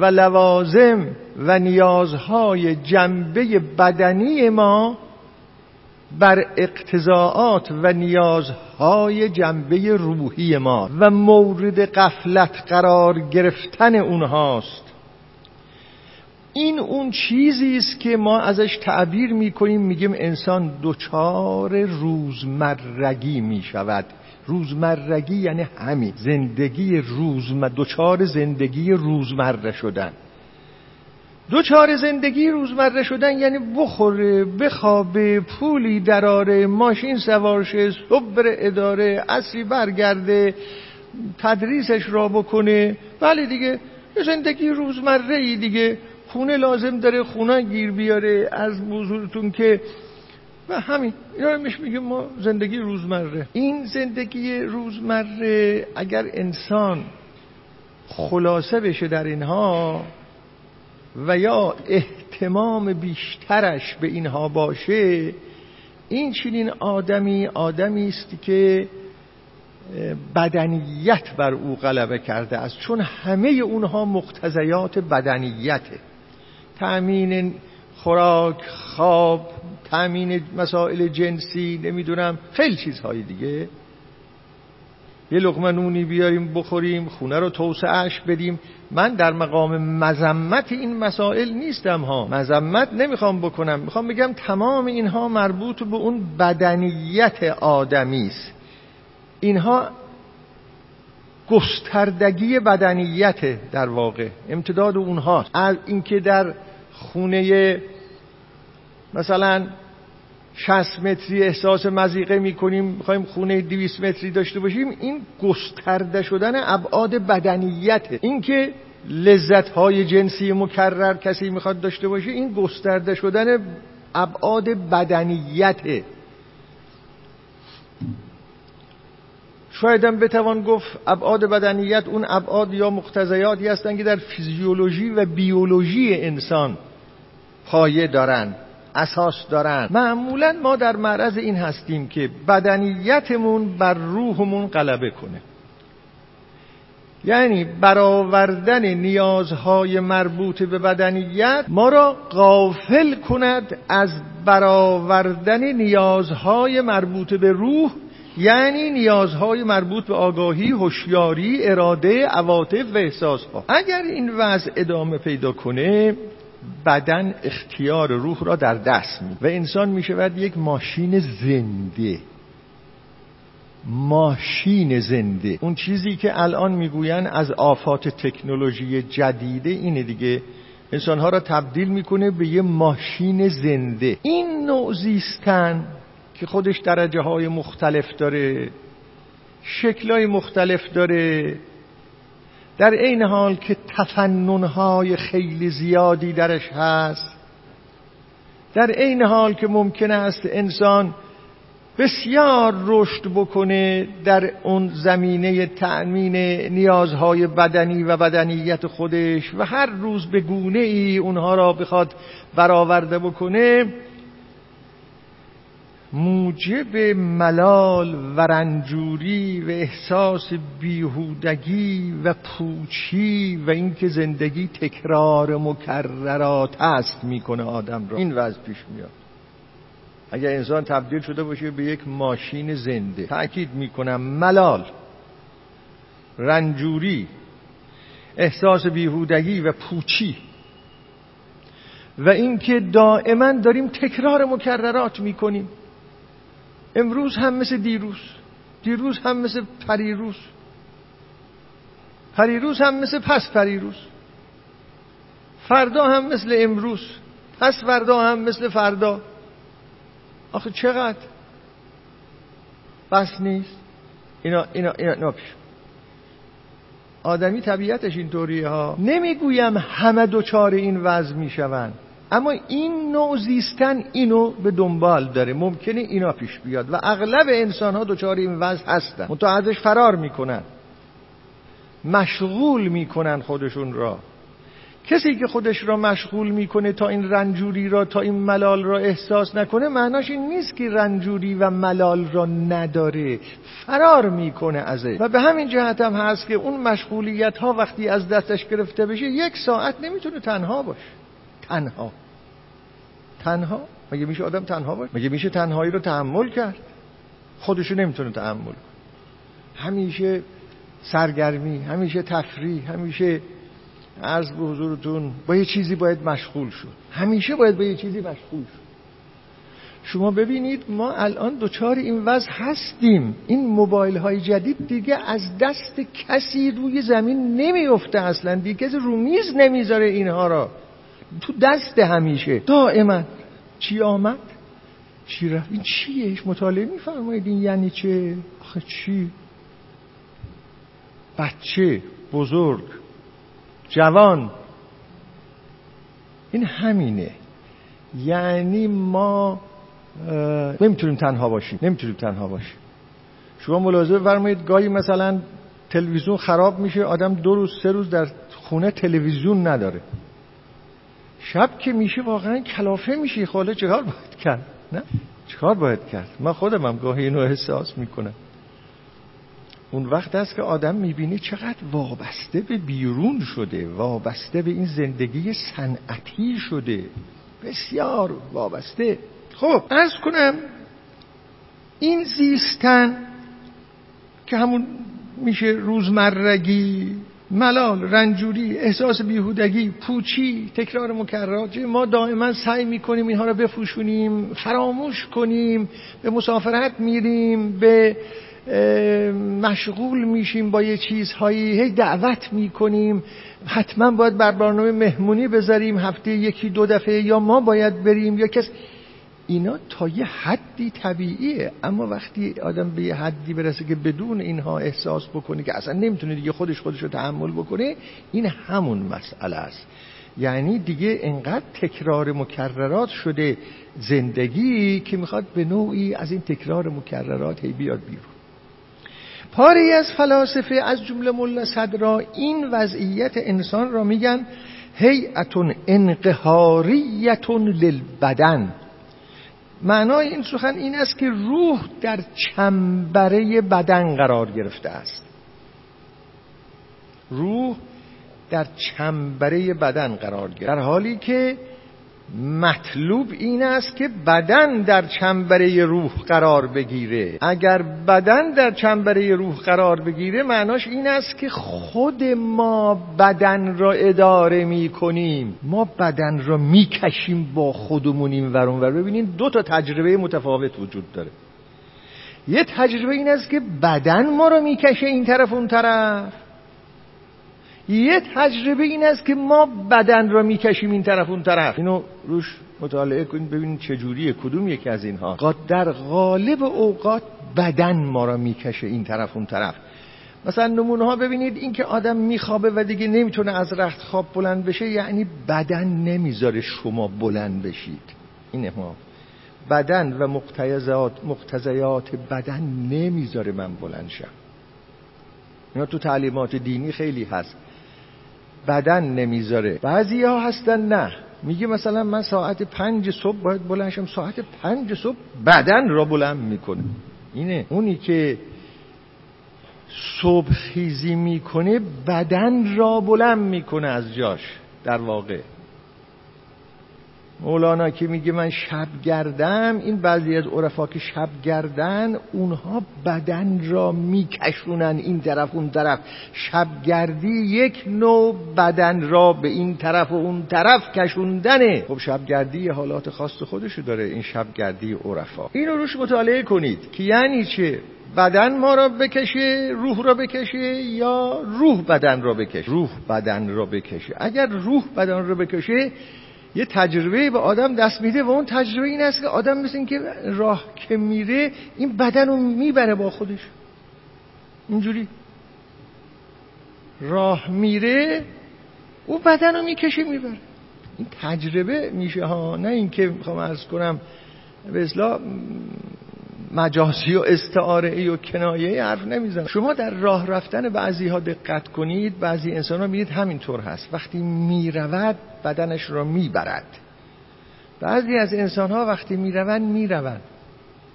Speaker 1: و لوازم و نیازهای جنبه بدنی ما بر اقتضاعات و نیازهای جنبه روحی ما و مورد قفلت قرار گرفتن اونهاست. این اون چیزی است که ما ازش تعبیر می‌کنیم میگیم انسان دچار روزمرگی می‌شود. روزمرگی یعنی همین زندگی روزمر دچار زندگی روزمره شدن. دو چهار زندگی روزمره شدن یعنی بخوره بخوابه پولی دراره ماشین سوارشه صبح بره اداره اصری برگرده تدریسش را بکنه. ولی دیگه زندگی روزمره ای دیگه. خونه لازم داره خونه گیر بیاره از بزرگتون که و همین اینا رو میگیم ما زندگی روزمره. این زندگی روزمره اگر انسان خلاصه بشه در اینها و یا احتمام بیشترش به اینها باشه این چنین آدمی آدمی است که بدنیت بر او غلبه کرده است. چون همه اونها مقتضیات بدنیته. تأمین خوراک خواب تأمین مسائل جنسی نمی‌دونم خیلی چیزهای دیگه. یه لقمه نونی بیاریم بخوریم خونه رو توسعهش بدیم. من در مقام مذمت این مسائل نیستم ها. مذمت نمی‌خوام بکنم. می‌خوام بگم تمام اینها مربوط به اون بدنیت آدمی است. اینها گستردگی بدنیت در واقع. امتداد اونهاست. از اینکه در خونه مثلا 60 متری احساس مزیقه می‌کنیم می‌خوایم خونه 200 متری داشته باشیم. این گسترده شدن ابعاد بدنیته این که لذت های جنسی مکرر کسی می‌خواد داشته باشه این گسترده شدن ابعاد بدنیته شایدم بتوان گفت ابعاد بدنیت اون ابعاد یا مقتضیاتی هستند که در فیزیولوژی و بیولوژی انسان پایه دارند اساس دارن معمولا ما در معرض این هستیم که بدنیتمون بر روحمون غلبه کنه. یعنی برآوردن نیازهای مربوط به بدنیت ما را غافل کند از برآوردن نیازهای مربوط به روح یعنی نیازهای مربوط به آگاهی، هوشیاری، اراده، عواطف و احساسها. اگر این وضع ادامه پیدا کنه بدن اختیار روح را در دست می و انسان می شود یک ماشین زنده. ماشین زنده. اون چیزی که الان می‌گوین از آفات تکنولوژی جدیده اینه دیگه. انسانها را تبدیل می‌کنه به یه ماشین زنده. این نوع زیستن که خودش درجه های مختلف داره شکلهای مختلف داره در این حال که تفننهای خیلی زیادی درش هست در این حال که ممکن است انسان بسیار رشد بکنه در اون زمینه تأمین نیازهای بدنی و بدنیت خودش و هر روز به گونه ای اونها را بخواد برآورده بکنه موجب ملال و رنجوری و احساس بیهودگی و پوچی و اینکه زندگی تکرار مکررات است می‌کنه آدم را. این وضع پیش میاد. اگر انسان تبدیل شده باشه به یک ماشین زنده. تأکید می‌کنم ملال رنجوری احساس بیهودگی و پوچی و اینکه دائما داریم تکرار مکررات می‌کنیم. امروز هم مثل دیروز. دیروز هم مثل پریروز. پریروز هم مثل پس پریروز. فردا هم مثل امروز. پس فردا هم مثل فردا. آخه چقدر؟ بس نیست. اینا اینا اینا, اینا آدمی طبیعتش اینطوریه ها. نمی‌گویم همه دوچار این وضع می‌شوند. اما این نوع زیستن اینو به دنبال داره. ممکنه اینا پیش بیاد. و اغلب انسان ها دچار این وضع هستن. منتها ازش فرار می‌کنن. مشغول می‌کنن خودشون را. کسی که خودش را مشغول می‌کنه تا این رنجوری را تا این ملال را احساس نکنه معناش این نیست که رنجوری و ملال را نداره. فرار می‌کنه ازه و به همین جهت هم هست که اون مشغولیت ها وقتی از دستش گرفته بشه یک ساعت نمی‌تونه تنها باشه. تنها. تنها؟ مگه میشه آدم تنها باشه؟ مگه میشه تنهایی رو تحمل کرد؟ خودشو نمی‌تونه تحمل کنه. همیشه سرگرمی همیشه تفریح همیشه عرض به حضورتون با یه چیزی باید مشغول شد. همیشه باید با یه چیزی مشغول شد. شما ببینید ما الان دوچار این وضع هستیم. این موبایل های جدید دیگه از دست کسی روی زمین نمیفته اصلا. دیگه کسی رو میز نمی‌ذاره اینها را. تو دست همیشه. دائما. چی آمد؟ چی رفت؟ این چیه؟ مطالعه میفرمایید این یعنی چه؟ آخه چی؟ بچه بزرگ جوان. این همینه. یعنی ما نمی‌تونیم تنها باشیم. نمی‌تونیم تنها باشیم. شما ملاحظه بفرمایید گاهی مثلا تلویزیون خراب میشه آدم دو روز سه روز در خونه تلویزیون نداره. شب که میشه واقعا کلافه میشه خاله چکار باید کرد؟ نه؟ چکار باید کرد؟ من خودم هم گاهی اینو احساس می‌کنم. اون وقت است که آدم می‌بینه چقدر وابسته به بیرون شده وابسته به این زندگی صنعتی شده. بسیار وابسته. خب از کنم این زیستن که همون میشه روزمرگی ملال رنجوری احساس بیهودگی پوچی تکرار مکررات ما دائما سعی می‌کنیم اینها رو بفوشونیم فراموش کنیم به مسافرت میریم به مشغول میشیم با یه چیزهایی هی دعوت می‌کنیم. حتما باید بر برنامه مهمونی بذاریم هفته یکی دو دفعه یا ما باید بریم یا کس اینا تا یه حدی طبیعیه. اما وقتی آدم به یه حدی برسه که بدون اینها احساس بکنه که اصلا نمی‌تونه دیگه خودش خودش رو تحمل بکنه این همون مسئله است. یعنی دیگه انقدر تکرار مکررات شده زندگی که می‌خواد به نوعی از این تکرار مکررات هی بیاد بیرون. پاری از فلاسفه از جمله ملا صدرا این وضعیت انسان را میگن هیئتون انقهاریتون للبدن. معنای این سخن این است که روح در چنبره بدن قرار گرفته است. روح در چنبره بدن قرار گرفته در حالی که مطلوب این است که بدن در چنبره روح قرار بگیره. اگر بدن در چنبره روح قرار بگیره معناش این است که خود ما بدن را اداره می کنیم. ما بدن را می کشیم با خودمون این ورون ور. ببینید دو تا تجربه متفاوت وجود داره. یه تجربه این است که بدن ما رو می‌کشه این طرف اون طرف. یه تجربه این است که ما بدن را می‌کشیم این طرف اون طرف. اینو روش مطالعه کنید ببینید چجوریه کدوم یکی از اینها. در غالب اوقات بدن ما را می‌کشه این طرف اون طرف. مثلا نمونه ها ببینید این که آدم میخوابه و دیگه نمی‌تونه از رخت خواب بلند بشه یعنی بدن نمی‌ذاره شما بلند بشید. اینه ما. بدن و مقتضیات مقتضیات بدن نمی‌ذاره من بلند شم. اینا تو تعلیمات دینی خیلی هست. بدن نمی‌ذاره. بعضی ها هستن نه. میگه مثلا من ساعت پنج صبح باید بلنشم ساعت پنج صبح بدن را بلند می‌کنه. اینه. اونی که صبح خیزی می‌کنه بدن را بلند می‌کنه از جاش. در واقع. مولانا که میگه من شب گردم این بعضی از عرفا که شب گردن اونها بدن را میکشونن این طرف اون طرف. شب گردی یک نوع بدن را به این طرف و اون طرف کشوندنه. خب شب گردی حالات خاص خودشو داره این شب گردی عرفا. اینو روش مطالعه کنید که یعنی چه؟ بدن ما را بکشه روح را بکشه یا روح بدن را بکشه؟ روح بدن را بکشه. اگر روح بدن را بکشه یه تجربه به آدم دست میده و اون تجربه این است که آدم مثل که راه که میره این بدن رو می‌بره با خودش. اینجوری. راه میره او بدن رو می‌کشه می‌بره. این تجربه میشه ها. نه اینکه می‌خوام ارز کنم به اصلاح مجازی و استعاره ای و کنایه حرف نمیزن شما در راه رفتن بعضی ها دقت کنید بعضی انسان ها می‌دید همینطور هست. وقتی می‌رود بدنش را می‌برد. بعضی از انسان ها وقتی می‌روند می‌روند.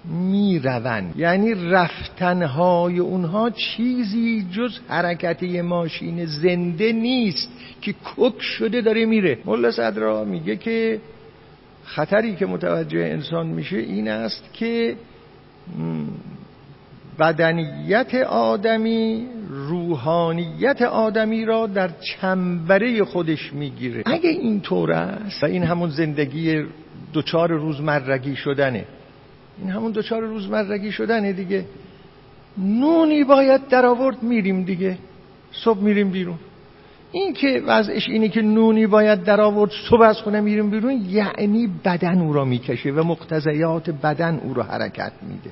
Speaker 1: می‌روند. یعنی رفتنهای اونها چیزی جز حرکتی ماشین زنده نیست که کک شده داره میره. ملا صدرا میگه که خطری که متوجه انسان میشه این است که بدنیت آدمی روحانیت آدمی را در چنبره خودش می‌گیره. اگه این طور است و این همون زندگی دوچار روزمرگی شدنه. این همون دوچار روزمرگی شدنه دیگه. نونی باید در آورد میریم دیگه. صبح میریم بیرون. این که وضعش اینه که نونی باید در آورد صبح از خونه میریم بیرون یعنی بدن او را می‌کشه و مقتضیات بدن او را حرکت میده.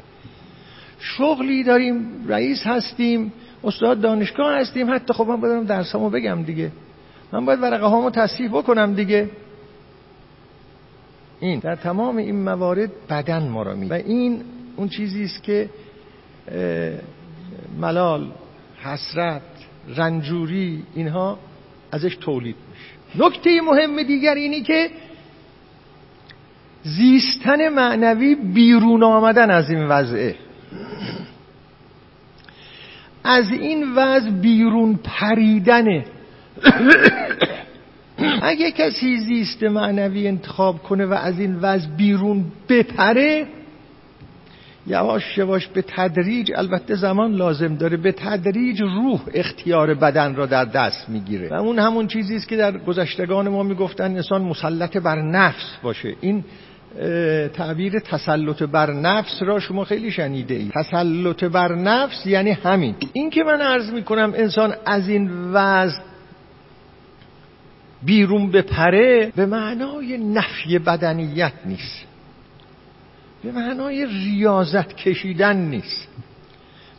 Speaker 1: شغلی داریم رئیس هستیم استاد دانشگاه هستیم حتی خب من باید درسامو بگم دیگه. من باید ورقه هامو تصحیح بکنم دیگه. این در تمام این موارد بدن ما را می و این اون چیزی است که ملال حسرت رنجوری اینها ازش تولید میشه. نکته مهم دیگر اینی که زیستن معنوی بیرون آمدن از این وضعه. از این وضع بیرون پریدنه اگه کسی زیست معنوی انتخاب کنه و از این وضع بیرون بپره یواش یواش به تدریج البته زمان لازم داره به تدریج روح اختیار بدن را در دست می‌گیره. و اون همون چیزی است که در گذشتگان ما می‌گفتن انسان مسلط بر نفس باشه. این تعبیر تسلط بر نفس را شما خیلی شنیده اید تسلط بر نفس یعنی همین. این که من عرض می‌کنم انسان از این وضع بیرون بپره به معنای نفی بدنیت نیست. به معنای ریاضت کشیدن نیست.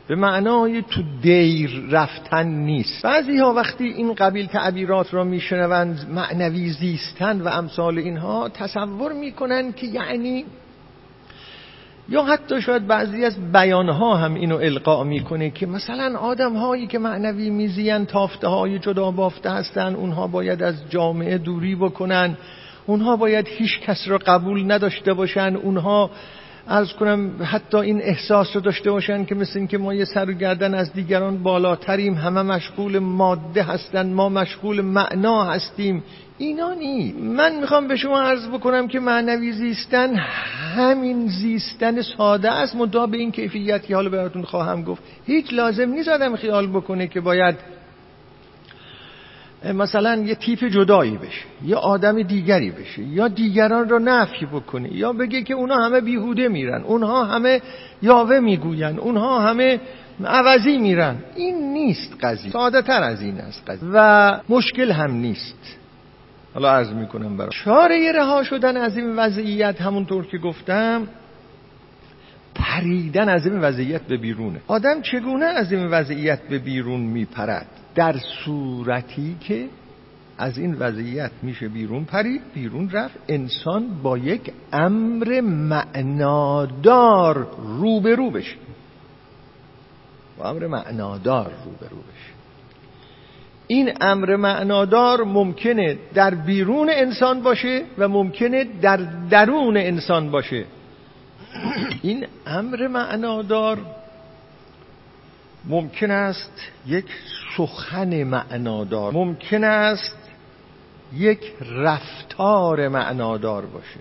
Speaker 1: به معنای تو دیر رفتن نیست. بعضی ها وقتی این قبیل تعبیرات را میشنوند معنوی زیستن و امثال اینها تصور می‌کنن که یعنی یا حتی شاید بعضی از بیانها هم اینو القا می‌کنه که مثلا آدم هایی که معنوی میزین تافته های جدا بافته هستن اونها باید از جامعه دوری بکنن. اونها باید هیچ کس را قبول نداشته باشن. اونها از کنم حتی این احساس رو داشته باشن که مثل این که ما یه سر گردن از دیگران بالاتریم همه مشغول ماده هستن ما مشغول معنا هستیم. اینا نی من می‌خوام به شما عرض بکنم که معنوی زیستن همین زیستن ساده است. مدعا به این کیفیت که حالا براتون خواهم گفت. هیچ لازم نیست آدم خیال بکنه که باید مثلا یه تیپ جدایی بشه یا آدم دیگری بشه یا دیگران را نفی بکنه یا بگه که اونا همه بیهوده میرن اونها همه یاوه می‌گوین اونها همه عوضی میرن. این نیست قضیه. ساده تر از این است قضیه. و مشکل هم نیست. حالا عرض می‌کنم برای چاره رها شدن از این وضعیت همونطور که گفتم پریدن از این وضعیت به بیرونه. آدم چگونه از این وضعیت به بیرون میپرد؟ در صورتی که از این وضعیت میشه بیرون پرید بیرون رفت. انسان با یک امر معنادار روبرو بشه. با امر معنادار روبرو بشه. این امر معنادار ممکنه در بیرون انسان باشه و ممکنه در درون انسان باشه. [clears throat] این امر معنادار ممکن است یک سخن معنادار ممکن است یک رفتار معنادار باشه.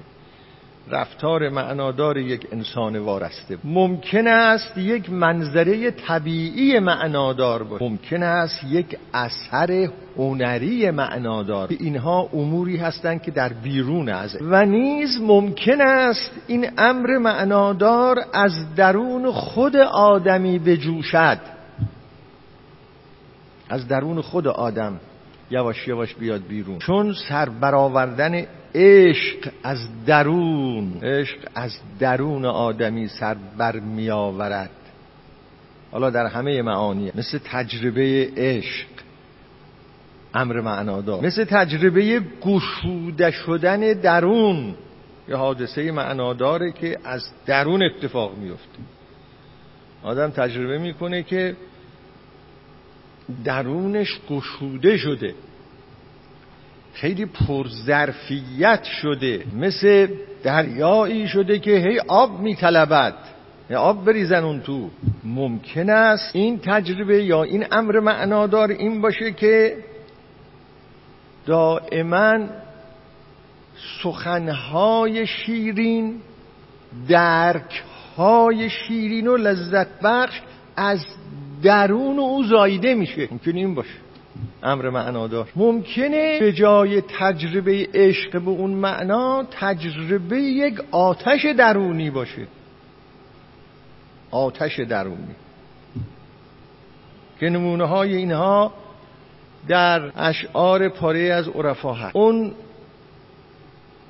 Speaker 1: رفتار معنادار یک انسان وارسته. ممکن است یک منظره طبیعی معنادار باشه. ممکن است یک اثر هنری معنادار اینها اموری هستند که در بیرون از و نیز ممکن است این امر معنادار از درون خود آدمی بجوشد. از درون خود آدم یواش یواش بیاد بیرون. چون سر برآوردن عشق از درون عشق از درون آدمی سر بر می آورد. حالا در همه معانی مثل تجربه عشق امر معنادار مثل تجربه گشوده شدن درون یه حادثه معناداره که از درون اتفاق میفته آدم تجربه می‌کنه که درونش گشوده شده. خیلی پرظرفیت شده. مثل دریایی شده که هی آب میطلبد. آب بریزن اون تو. ممکن است این تجربه یا این امر معنادار این باشه که دائما سخنهای شیرین درکهای شیرین و لذت بخش از درون او زایده میشه. ممکن این باشه. امر معنادار. ممکنه به جای تجربه عشق به اون معنا تجربه یک آتش درونی باشه. آتش درونی. که نمونه های اینها در اشعار پاره از عرفا هست. اون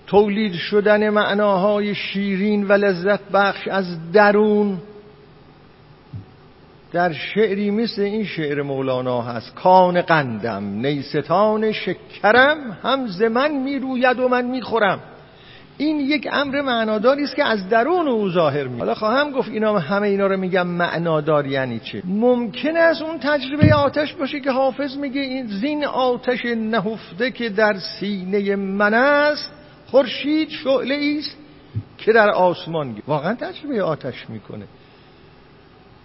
Speaker 1: تولید شدن معناهای شیرین و لذت بخش از درون در شعری مثل این شعر مولانا هست کان قندم نیستان شکرم هم ز من می‌روید و من می‌خورم. این یک امر معناداری است که از درون او ظاهر می حالا خواهم گفت اینا همه اینا رو میگم معنادار یعنی چه ممکن است اون تجربه آتش باشه که حافظ میگه این زین آتش نهفته که در سینه من است خورشید شعله است که در آسمان واقعا تجربه آتش می‌کنه.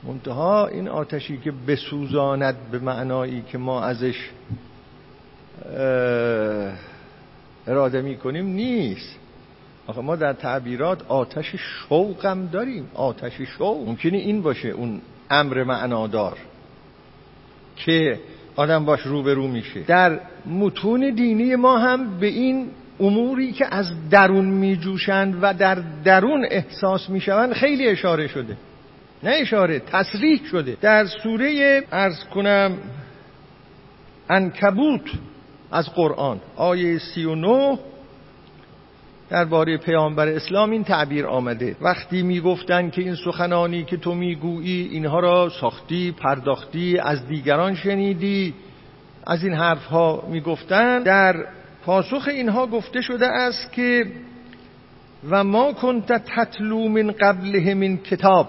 Speaker 1: منتها این آتشی که بسوزاند به معنایی که ما ازش اراده می کنیم نیست. آخه ما در تعبیرات آتش شوقم داریم. آتش شوق ممکنه این باشه اون امر معنادار که آدم باش روبرو میشه. در متون دینی ما هم به این اموری که از درون میجوشند و در درون احساس می‌شوند خیلی اشاره شده. نه اشاره تصریح شده. در سوره ارز کنم انکبوت از قرآن آیه سی و نو درباره پیامبر اسلام این تعبیر آمده. وقتی می‌گفتند که این سخنانی که تو می‌گویی اینها را ساختی پرداختی از دیگران شنیدی از این حرف ها می‌گفتند در پاسخ اینها گفته شده است که و ما کنت تتلو من قبله من کتاب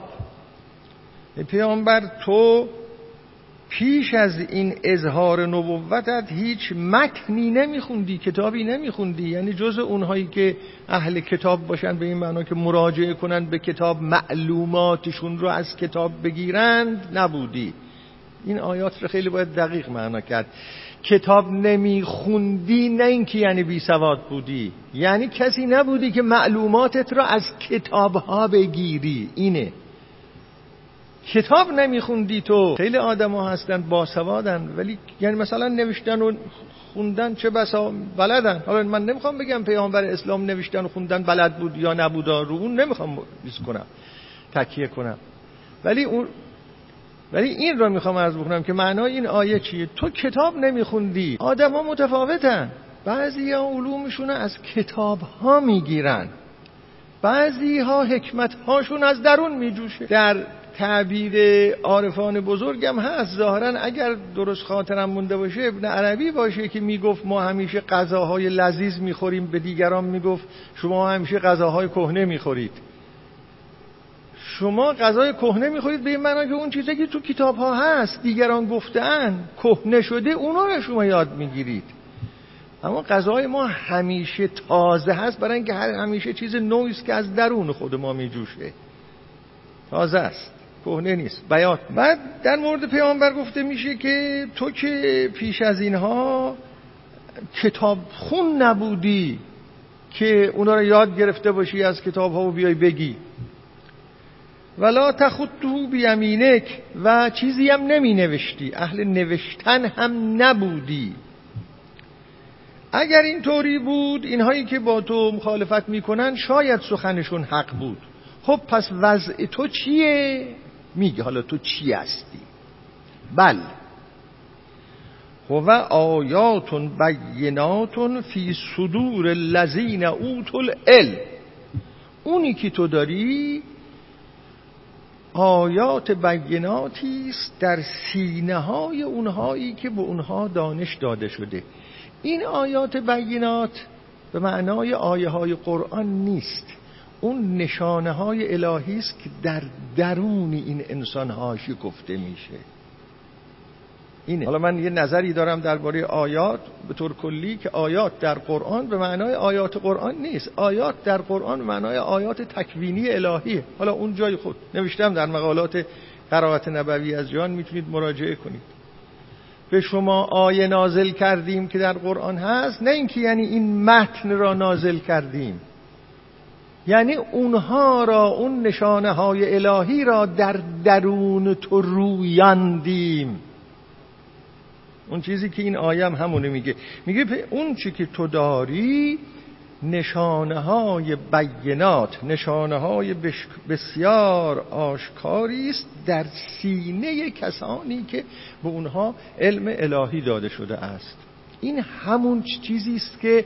Speaker 1: پیامبر تو پیش از این اظهار نبوتت هیچ متنی نمیخوندی کتابی نمیخوندی. یعنی جز اونهایی که اهل کتاب باشن به این معنا که مراجعه کنن به کتاب معلوماتشون رو از کتاب بگیرند نبودی. این آیات رو خیلی باید دقیق معنا کرد. کتاب نمیخوندی نه اینکه یعنی بی سواد بودی. یعنی کسی نبودی که معلوماتت رو از کتابها بگیری. اینه. کتاب نمیخوندی تو. خیلی آدم ها هستن باسوادن ولی یعنی مثلا نوشتن و خوندن چه بسا؟ بلدن. حالا من نمی‌خوام بگم پیامبر اسلام نوشتن و خوندن بلد بود یا نبود رو اون نمی‌خوام بیز کنم تکیه کنم. ولی اون ولی این رو می‌خوام عرض بکنم که معنای این آیه چیه؟ تو کتاب نمیخوندی. آدم ها متفاوتن. بعضی ها علومشون از کتاب ها می‌گیرن. بعضی ها حکمت هاشون از درون میجوشه. در تعبیر عارفان بزرگم هست. ظاهرا اگر درست خاطرم مونده باشه ابن عربی باشه که می‌گفت ما همیشه غذاهای لذیذ می‌خوریم به دیگران می‌گفت شما همیشه غذاهای کهنه می‌خورید. شما غذای کهنه می‌خورید به این معنا که اون چیزی که تو کتاب ها هست دیگران گفتن کهنه شده اونا رو شما یاد می‌گیرید. اما غذای ما همیشه تازه هست برای اینکه هر همیشه چیز نوعی که از درون خود ما میجوشه. تازه است. کهنه نیست. بیات بعد در مورد پیامبر گفته میشه که تو که پیش از اینها کتاب خون نبودی که اونا رو یاد گرفته باشی از کتاب ها و بیای بگی. ولا تخطه بیمینک و چیزی هم نمی نوشتی اهل نوشتن هم نبودی. اگر این طوری بود اینهایی که با تو مخالفت می‌کنن شاید سخنشون حق بود. خب پس وضع تو چیه؟ میگه حالا تو چی هستی؟ بل هو آیات بینات فی صدور الذین اوتوا العلم. اونی که تو داری آیات بیناتی است در سینه های اونهایی که به اونها دانش داده شده. این آیات بینات به معنای آیه های قرآن نیست. اون نشانه های الهی است که در درون این انسان ها گفته میشه. اینه. حالا من یه نظری دارم درباره آیات به طور کلی که آیات در قرآن به معنای آیات قرآن نیست. آیات در قرآن معنای آیات تکوینی الهیه حالا اون جای خود. نوشتم در مقالات قرائت نبوی از جان می‌تونید مراجعه کنید. به شما آیه نازل کردیم که در قرآن هست نه اینکه یعنی این متن را نازل کردیم. یعنی اونها را اون نشانه های الهی را در درون تو رویاندیم اون چیزی که این آیه هم همونه میگه. میگه اون چی که تو داری نشانه های بینات نشانه های بسیار آشکاری است در سینه کسانی که به اونها علم الهی داده شده است. این همون چیزی است که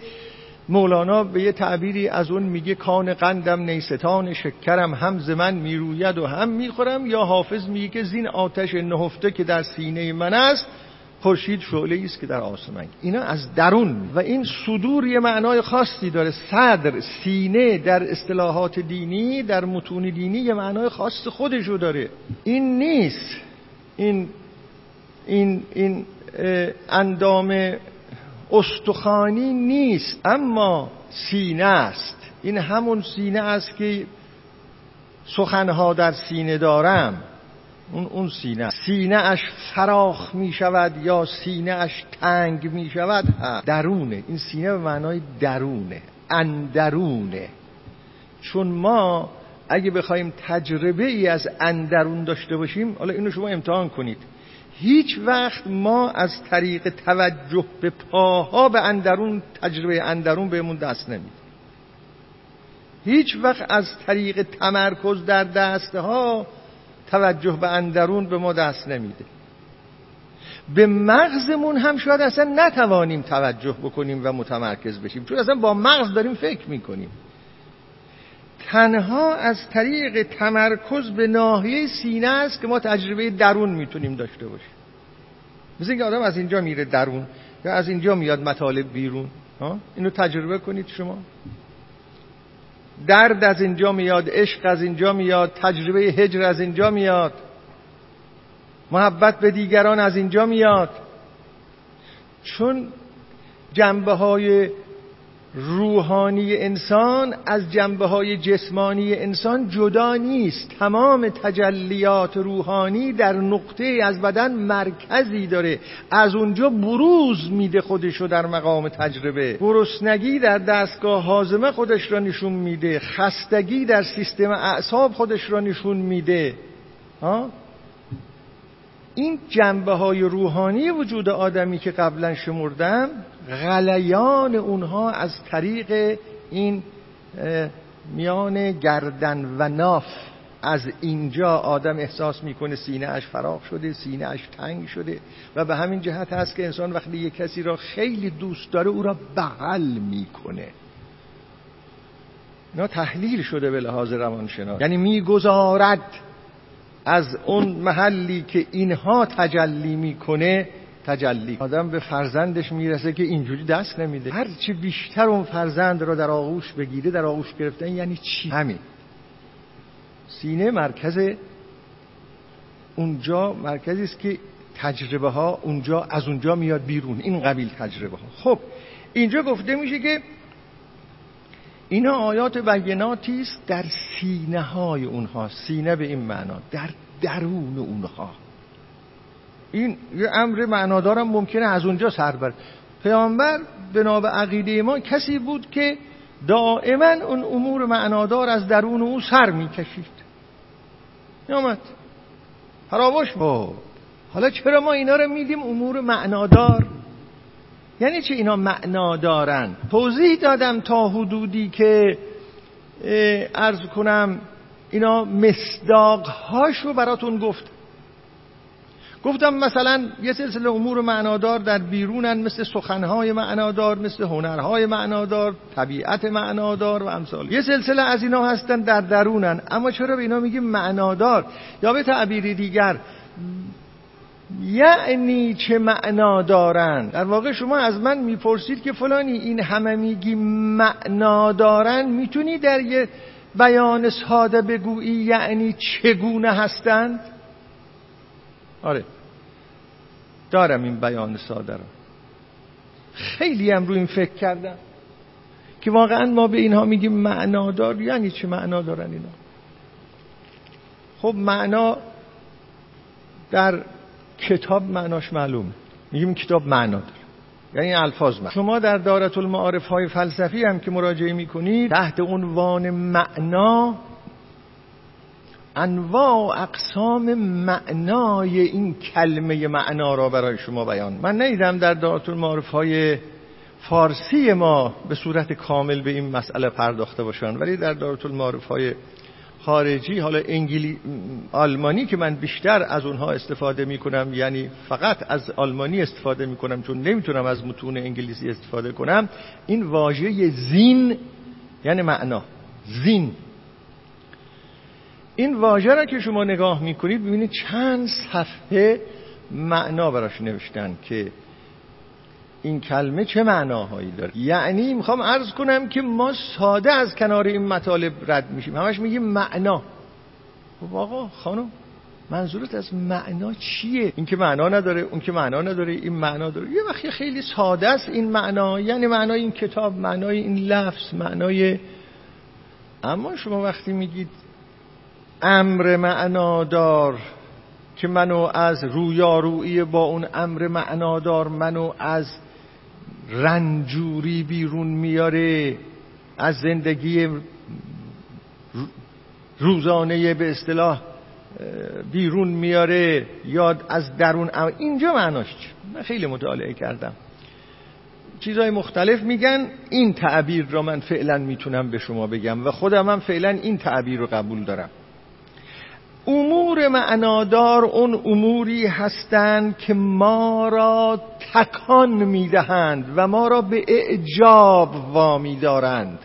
Speaker 1: مولانا به یه تعبیری از اون میگه کان قندم نیستان شکرم هم ز من می‌روید و هم می‌خورم. یا حافظ میگه که زین آتش نهفته که در سینه من است خورشید شعله است که در آسمان. اینا از درون و این صدور یه معنای خاصی داره. صدر سینه در اصطلاحات دینی در متون دینی یه معنای خاص خودشو داره. این نیست. این این این اندام استخانی نیست اما سینه است. این همون سینه است که سخنها در سینه دارم. اون اون سینه سینه اش فراخ می شود یا سینه اش تنگ می شود درونه. این سینه به معنای درونه اندرونه. چون ما اگه بخوایم تجربه ای از اندرون داشته باشیم حالا اینو شما امتحان کنید. هیچ وقت ما از طریق توجه به پاها به اندرون تجربه اندرون بهمون دست نمید هیچ وقت از طریق تمرکز در دستها توجه به اندرون به ما دست نمیده. به مغزمون هم شاید اصلا نتوانیم توجه بکنیم و متمرکز بشیم چون اصلا با مغز داریم فکر می‌کنیم. تنها از طریق تمرکز به ناحیه سینه است که ما تجربه درون می‌تونیم داشته باشیم. مثل اینکه آدم از اینجا میره درون یا از اینجا میاد مطالب بیرون اینو تجربه کنید شما. درد از اینجا میاد عشق از اینجا میاد تجربه هجر از اینجا میاد. محبت به دیگران از اینجا میاد. چون جنبه های روحانی انسان از جنبه های جسمانی انسان جدا نیست. تمام تجلیات روحانی در نقطه از بدن مرکزی داره. از اونجا بروز میده خودشو در مقام تجربه. گرسنگی در دستگاه حازمه خودش را نشون میده. خستگی در سیستم اعصاب خودش را نشون میده. ها؟ این جنبه های روحانی وجود آدمی که قبلا شمردم غلیان اونها از طریق این میان گردن و ناف از اینجا آدم احساس می‌کنه سینه اش فراغ شده سینه اش تنگ شده و به همین جهت هست که انسان وقتی یک کسی را خیلی دوست داره او را بغل می‌کنه. اینا تحلیل شده به لحاظ روانشناس. یعنی می‌گذارد از اون محلی که اینها تجلی می‌کنه تجلی. آدم به فرزندش می‌رسه که اینجوری دست نمیده. هرچی بیشتر اون فرزند را در آغوش بگیره در آغوش گرفتن یعنی چی؟ همین. سینه مرکز اونجا مرکزی است که تجربه ها اونجا از اونجا میاد بیرون. این قبیل تجربه ها خب اینجا گفته میشه که اینا آیات بیناتی است در سینه های اونها. سینه به این معنا در درون اونها. این یه امر معنادارم ممکنه از اونجا سر بر پیامبر بنا به عقیده ما کسی بود که دائما اون امور معنادار از درون او سر می‌کشید. نیامد فراموش با حالا چرا ما اینا رو میدیم امور معنادار؟ یعنی چه اینا معنا دارن توضیح دادم تا حدودی که ارز کنم اینا مصداق هاشو براتون گفت گفتم مثلا یه سلسله امور معنادار در بیرونن مثل سخنهای معنادار مثل هنرهای معنادار طبیعت معنادار و امثال. یه سلسله از اینا هستن در درونن اما چرا به اینا میگیم معنادار؟ یا به تعبیر دیگر یعنی چه معنا دارن در واقع شما از من می‌پرسید که فلانی این همه میگی معنا دارن می‌تونی در یه بیان ساده بگویی یعنی چگونه هستند؟ آره. دارم این بیان ساده رو. خیلی هم رو این فکر کردم که واقعا ما به اینها میگیم معنادار یعنی چه معنا دارن اینا؟ خب معنا در کتاب معناش معلومه. میگیم کتاب معنا داره یعنی الفاظ معنا. شما در دارت المعارف های فلسفی هم که مراجعه می‌کنید تحت عنوان معنا انواع اقسام معنای این کلمه معنا را برای شما بیان. من نیدم در دارت المعارف های فارسی ما به صورت کامل به این مسئله پرداخته باشن ولی در دارت المعارف های خارجی حالا انگلی آلمانی که من بیشتر از اونها استفاده می کنم یعنی فقط از آلمانی استفاده می کنم چون نمی‌تونم از متون انگلیسی استفاده کنم این واژه زین یعنی معنا زین. این واژه را که شما نگاه می‌کنید ببینید چند صفحه معنا براش نوشتن که این کلمه چه معناهایی داره. یعنی می‌خوام عرض کنم که ما ساده از کنار این مطالب رد میشیم. همش میگیم معنا. خب آقا خانم منظورت از معنا چیه؟ این که معنا نداره اون که معنا نداره این معنا داره. یه وقتی خیلی ساده است این معنا. یعنی معنای این کتاب معنای این لفظ معنای اما شما وقتی میگید امر معنادار که منو از رویارویی با اون امر معنادار منو از رنجوری بیرون میاره از زندگی روزانه به اصطلاح بیرون میاره یاد از درون اینجا معناش چی؟ من خیلی مطالعه کردم چیزهای مختلف میگن این تعبیر را من فعلا می‌تونم به شما بگم و خودم هم فعلا این تعبیر رو قبول دارم امور معنادار اون اموری هستند که ما را تکان می‌دهند و ما را به اعجاب وامی دارند.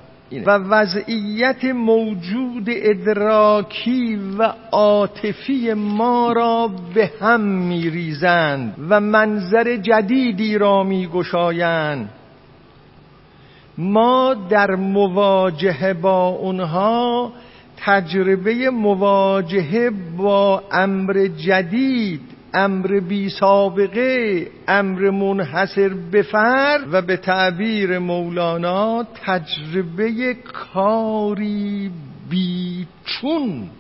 Speaker 1: و وضعیت موجود ادراکی و عاطفی ما را به هم میریزند و منظر جدیدی را میگشایند. ما در مواجهه با اونها تجربه مواجهه با امر جدید امر بی سابقه امر منحصر به فرد و به تعبیر مولانا تجربه کاری بیچون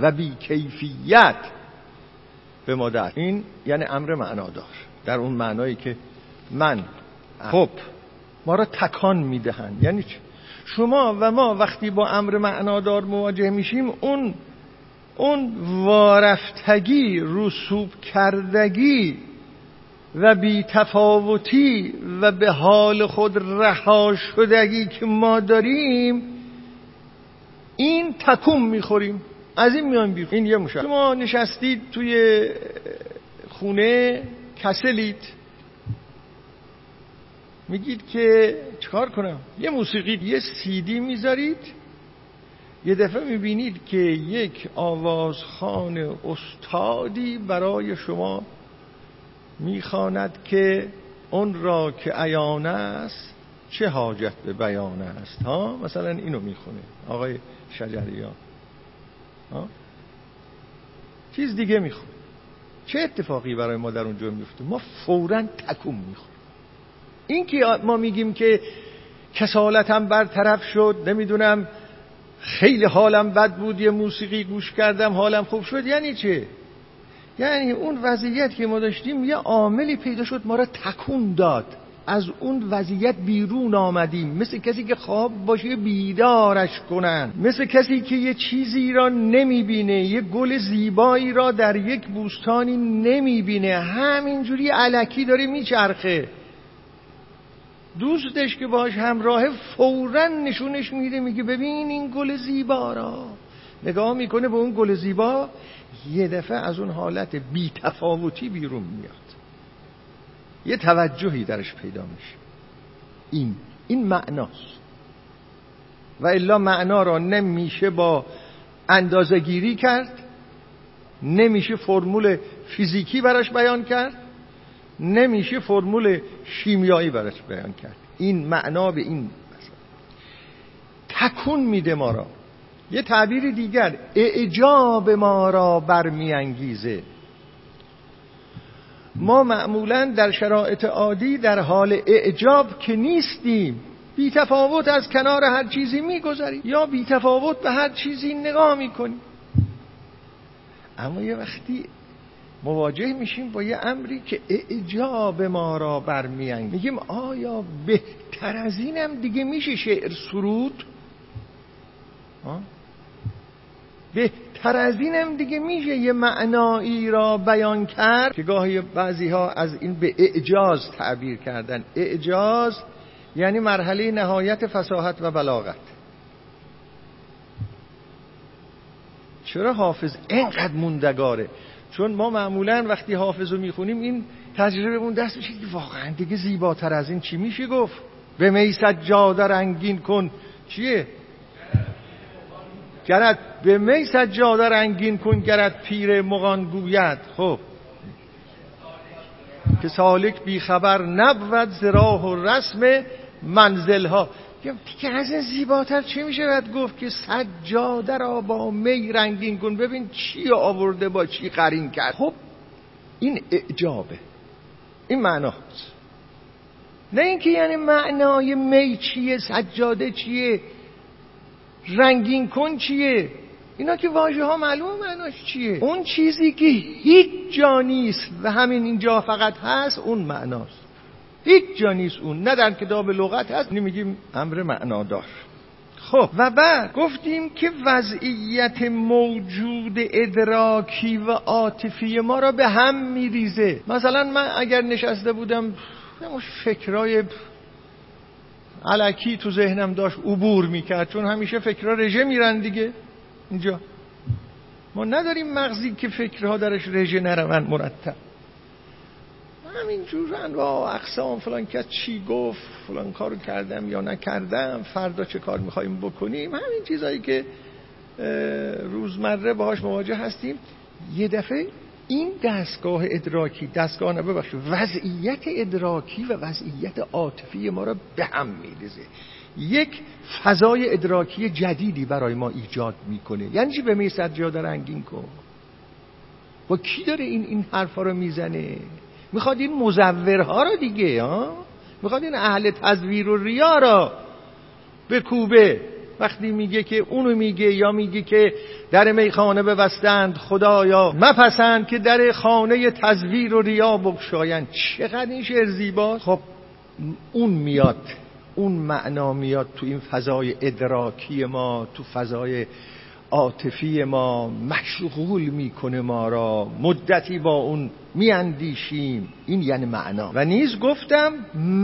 Speaker 1: و بی کیفیت به ما در این یعنی امر معنادار. در اون معنایی که من خب ما را تکان می‌دهند. یعنی چه شما و ما وقتی با امر معنادار مواجه میشیم اون اون وارفتگی رسوب کردگی و بی تفاوتی و به حال خود رها شدگی که ما داریم این تکون می‌خوریم. از این میان بیرون. این یه مشکل شما نشستید توی خونه کسلید. میگید که چکار کنم؟ یه موسیقی یه سیدی می‌ذارید یه دفعه می‌بینید که یک آوازخان استادی برای شما می‌خواند که اون را که عیان است چه حاجت به بیان است. ها؟ مثلا اینو می‌خونه آقای شجریان. ها؟ چیز دیگه می‌خونه. چه اتفاقی برای ما در اونجا میفته؟ ما فورا تکون می‌خونیم این که ما میگیم که کسالتم برطرف شد نمی‌دونم خیلی حالم بد بود یه موسیقی گوش کردم حالم خوب شد یعنی چه؟ یعنی اون وضعیت که ما داشتیم یه عاملی پیدا شد ما را تکون داد. از اون وضعیت بیرون آمدیم. مثل کسی که خواب باشه بیدارش کنن. مثل کسی که یه چیزی را نمی‌بینه یه گل زیبایی را در یک بوستانی نمی‌بینه. همینجوری علکی داره میچرخه. دوستش که باش همراه فورا نشونش میده میگه ببین این گل زیبا را. نگاه می‌کنه به اون گل زیبا یه دفعه از اون حالت بی تفاوتی بیرون میاد. یه توجهی درش پیدا میشه. این این معناست. و الا معنا را نمیشه با اندازه گیری کرد نمیشه فرمول فیزیکی براش بیان کرد. نمیشه فرمول شیمیایی براش بیان کرد. این معنا به این تکون میده ما را. یه تعبیر دیگر اعجاب ما را برمیانگیزه. ما معمولا در شرایط عادی در حال اعجاب که نیستیم بی تفاوت از کنار هر چیزی می‌گذاریم یا بی تفاوت به هر چیزی نگاه می‌کنیم. اما یه وقتی مواجه میشیم با یه امری که اعجاب ما را برمیانگ میگیم آیا بهتر از اینم دیگه میشه شعر سرود؟ بهتر از اینم دیگه میشه یه معنایی را بیان کرد که گاهی بعضی ها از این به اعجاز تعبیر کردن. اعجاز یعنی مرحله نهایت فساحت و بلاغت. چرا حافظ اینقدر موندگاره؟ چون ما معمولا وقتی حافظ رو می‌خونیم این تجربه اون دست میشه که واقعا دیگه زیباتر از این چی میشه گفت؟ به می سجاده رنگین کن. چیه؟ گرد. به می سجاده رنگین کن گرد پیر مغان گوید. خب. که سالک بیخبر نبود زراح و رسم منزل ها دیگه از این زیباتر چه میشه باید گفت که سجاده را با می رنگین کن. ببین چی آورده با چی قرین کرد. خب این اعجابه. این معناست. نه اینکه یعنی معنای می چیه سجاده چیه رنگین کن چیه. اینا که واژه ها معلوم معناش چیه. اون چیزی که هیچ جا نیست و همین اینجا فقط هست اون معناست. هیچ جا نیست اون. نه در کتاب لغت هست نمیگیم امر معنادار. خب و بعد گفتیم که وضعیت موجود ادراکی و عاطفی ما را به هم میریزه. مثلا من اگر نشسته بودم فکرای علکی تو ذهنم داشت عبور می‌کرد چون همیشه فکرها رژه میرن دیگه. اینجا. ما نداریم مغزی که فکرها درش رژه نروند مرتب. همینجور انواع اقسام فلان کس چی گفت فلان کارو کردم یا نکردم فردا چه کار می‌خوایم بکنیم؟ همین چیزایی که روزمره باهاش مواجه هستیم. یه دفعه این دستگاه ادراکی دستگاه نه ببخشید وضعیت ادراکی و وضعیت عاطفی ما را به هم میریزه. یک فضای ادراکی جدیدی برای ما ایجاد می‌کنه. یعنی چی؟ به می سجاده رنگین کن. با کی داره این این حرفا رو می‌زنه؟ می‌خواد این مزورها رو دیگه ها می‌خواد این اهل تزویر و ریا را به کوبه وقتی میگه که اونو میگه یا میگه که در میخانه ببستند خدایا مپسند که در خانه تزویر و ریا بگشایند. چقدر این شعر زیباست. خب اون میاد اون معنا میاد تو این فضای ادراکی ما تو فضای عاطفی ما. مشغول می‌کنه ما را. مدتی با اون میاندیشیم. این یعنی معنا. و نیز گفتم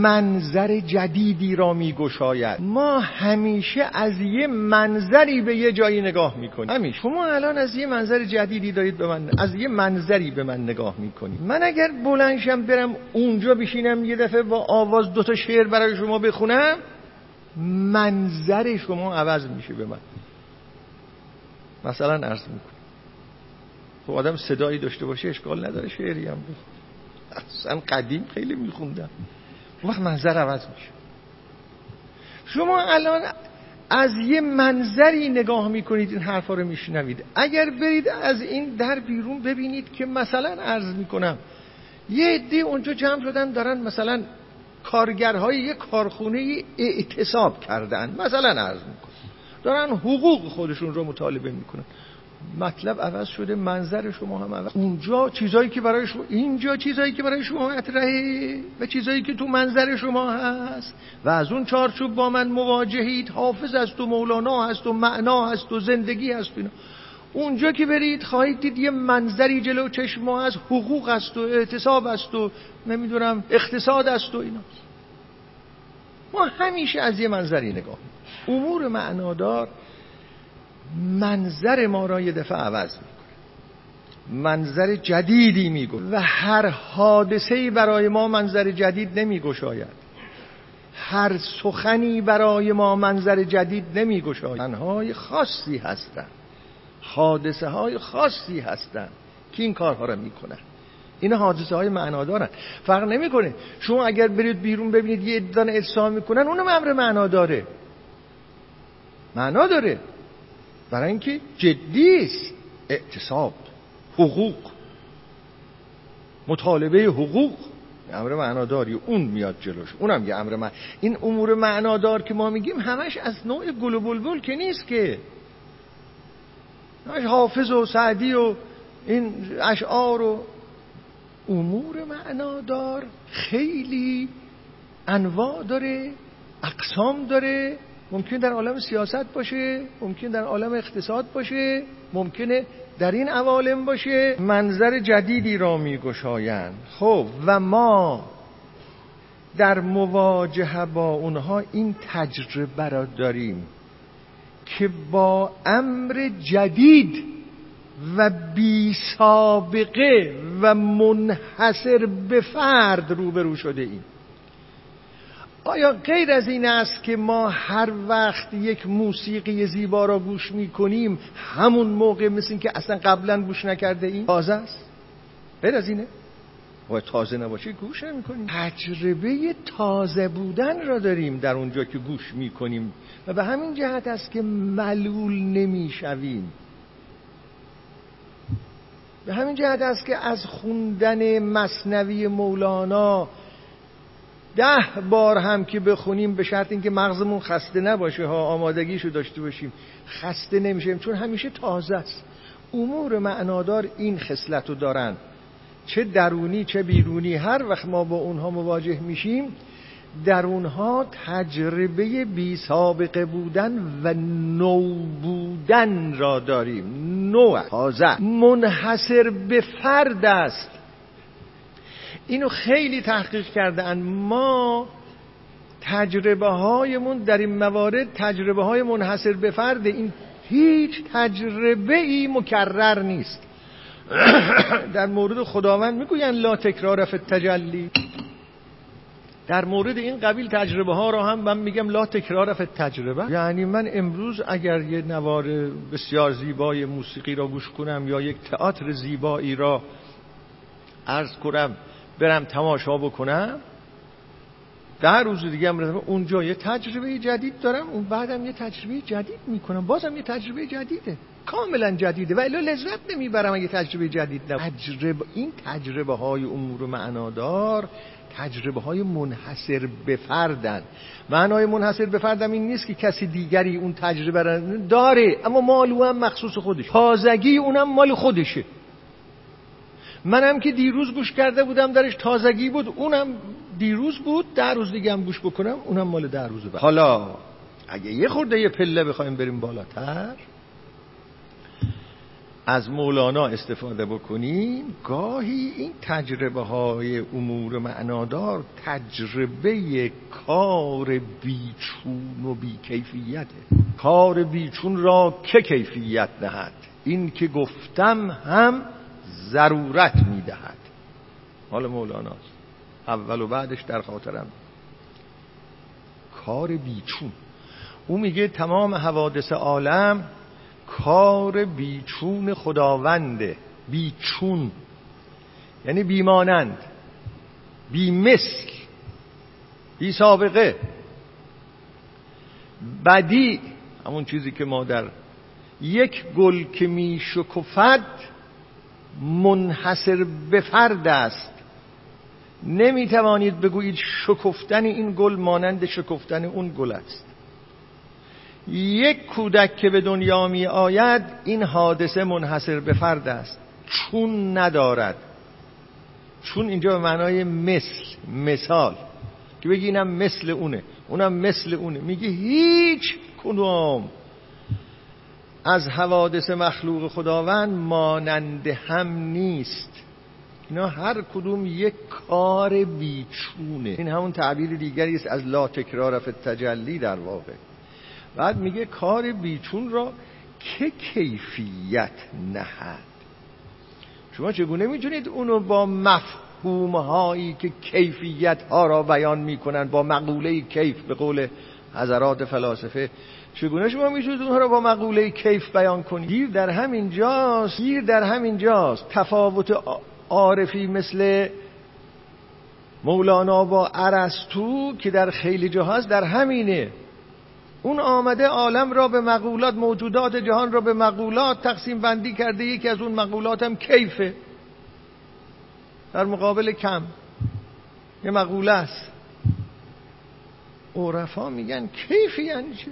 Speaker 1: منظر جدیدی را میگشاید. ما همیشه از یه منظری به یه جایی نگاه می‌کنیم. همیشه شما الان از یه منظر جدیدی دارید به من از یه منظری به من نگاه می‌کنید. من اگر بلنشم برم اونجا بشینم یه دفعه با آواز دوتا شعر برای شما بخونم منظر شما عوض میشه به من. مثلا عرض می‌کنم. خب آدم صدایی داشته باشه اشکال نداره شعری هم اصلا قدیم خیلی میخوندم. وقت منظر عوض میشه شما الان از یه منظری نگاه می‌کنید این حرفا رو میشنوید. اگر برید از این در بیرون ببینید که مثلا عرض می‌کنم یه عده اونجا جمع شدن دارن مثلا کارگرهای یه کارخونه اعتصاب کردن. مثلا عرض می‌کنم. دارن حقوق خودشون رو مطالبه می‌کنن. مطلب عوض شده منظر شما هم عوض اونجا چیزایی که برای شما اینجا چیزایی که برای شما مطرحه و چیزایی که تو منظر شما هست. و از اون چارچوب با من مواجهید. حافظ است و مولانا هست و معنا هست و زندگی هست اینا. اونجا که برید خواهید دید یه منظری جلو چشم ما از حقوق است و اعتصاب است و نمی‌دونم اقتصاد است و اینا. ما همیشه از یه منظری نگاه امور معنادار منظر ما را یه دفعه عوض می‌کنه. منظر جدیدی میگو و هر حادثه برای ما منظر جدید نمیگشاید. هر سخنی برای ما منظر جدید نمیگشاید. تنهای خاصی هستند. حادثه های خاصی هستند که این کارها را می‌کنن این حادثه های معنادارن فرق نمی‌کنه. شما اگر برید بیرون ببینید یه ادان اجسا می‌کنن اونم امر معنا داره معنا داره برای اینکه جدی است. اعتصاب حقوق مطالبه حقوق. امر معناداری اون میاد جلوش. اونم یه امر من این امور معنادار که ما میگیم همش از نوع گل و بلبل که نیست که. همش حافظ و سعدی و این اشعار و امور معنادار خیلی انواع داره اقسام داره. ممکن در عالم سیاست باشه ممکن در عالم اقتصاد باشه ممکنه در این عوالم باشه. منظر جدیدی را میگشایند. خب و ما در مواجهه با اونها این تجربه را داریم که با امر جدید و بی سابقه و منحصر به فرد روبرو شده ایم. آیا غیر از این است که ما هر وقت یک موسیقی زیبا را گوش می کنیم همون موقع مثل که اصلا قبلا گوش نکرده ایم؟ تازه است. غیر از اینه. و تازه نباشه گوش نمی کنیم تجربه تازه بودن را داریم در اونجا که گوش می کنیم و به همین جهت است که ملول نمی شویم به همین جهت است که از خوندن مصنوی مولانا ده بار هم که بخونیم به شرط اینکه مغزمون خسته نباشه ها آمادگیشو داشته باشیم. خسته نمیشیم چون همیشه تازه است. امور معنادار این خصلت رو دارن. چه درونی چه بیرونی هر وقت ما با اونها مواجه میشیم در اونها تجربه بی سابقه بودن و نو بودن را داریم. نوع تازه منحصر به فرد است. اینو خیلی تحقیق کردن. ما تجربه هایمون در این موارد تجربه های منحصر به فرد این هیچ تجربه ای مکرر نیست. [coughs] در مورد خداوند می‌گوین لا تکرار فی تجلی در مورد این قبیل تجربه ها را هم من میگم لا تکرار فی تجربه یعنی من امروز اگر یه نوار بسیار زیبای موسیقی را گوش کنم یا یک تئاتر زیبایی را عرض کنم برم تماشا بکنم. در روز دیگه هم اونجا یه تجربه جدید دارم اون بعدم یه تجربه جدید می‌کنم. بازم یه تجربه جدیده. کاملا جدیده. ولی لذت نمی‌برم اگه تجربه جدید نبود. تجربه این تجربه های امور معنادار تجربه های منحصر به فردن. معنای منحصر به فردم این نیست که کسی دیگری اون تجربه را داره اما مالو هم مخصوص خودش تازگی اونم مال خودشه. منم که دیروز گوش کرده بودم درش تازگی بود. اونم دیروز بود. در روز دیگه هم گوش بکنم. اونم مال در روز بعد. حالا اگه یه خورده یه پله بخوایم بریم بالاتر از مولانا استفاده بکنیم. گاهی این تجربه های امور معنادار تجربه کار بیچون و بیکیفیته. کار بیچون را که کیفیت نهد این که گفتم هم ضرورت می‌دهد. حال مولاناست. اول و بعدش در خاطرم. کار بیچون. او میگه تمام حوادث عالم کار بیچون خداونده. بیچون. یعنی بیمانند. بیمثل بی سابقه بدی. همون چیزی که ما در یک گل که می شکفد منحصر به فرد است. نمی توانید بگویید شکفتن این گل مانند شکفتن اون گل است. یک کودک که به دنیا می آید این حادثه منحصر به فرد است. چون ندارد. چون اینجا به معنای مثل مثال. که بگی اینم مثل اونه. اونم مثل اونه. میگه هیچ کدوم. از حوادث مخلوق خداوند مانند هم نیست. اینا هر کدوم یک کار بیچونه. این همون تعبیر دیگری است از لا تکرار فی تجلی در واقع. بعد میگه کار بیچون را که کیفیت نهد. شما چگونه می‌تونید اونو با مفهوم هایی که کیفیت ها را بیان می‌کنن با مقوله کیف به قول حضرات فلاسفه چگونه شما می‌تونید اونها را با مقوله کیف بیان کنید؟ گیر در همین جاست گیر در همین جاست. تفاوت عارفی مثل مولانا با ارسطو که در خیلی جاهاست در همینه. اون آمده عالم را به مقولات موجودات جهان را به مقولات تقسیم بندی کرده. یکی از اون مقولات هم کیفه. در مقابل کم. یه مقوله است. عرفا میگن کیفی یعنی چی؟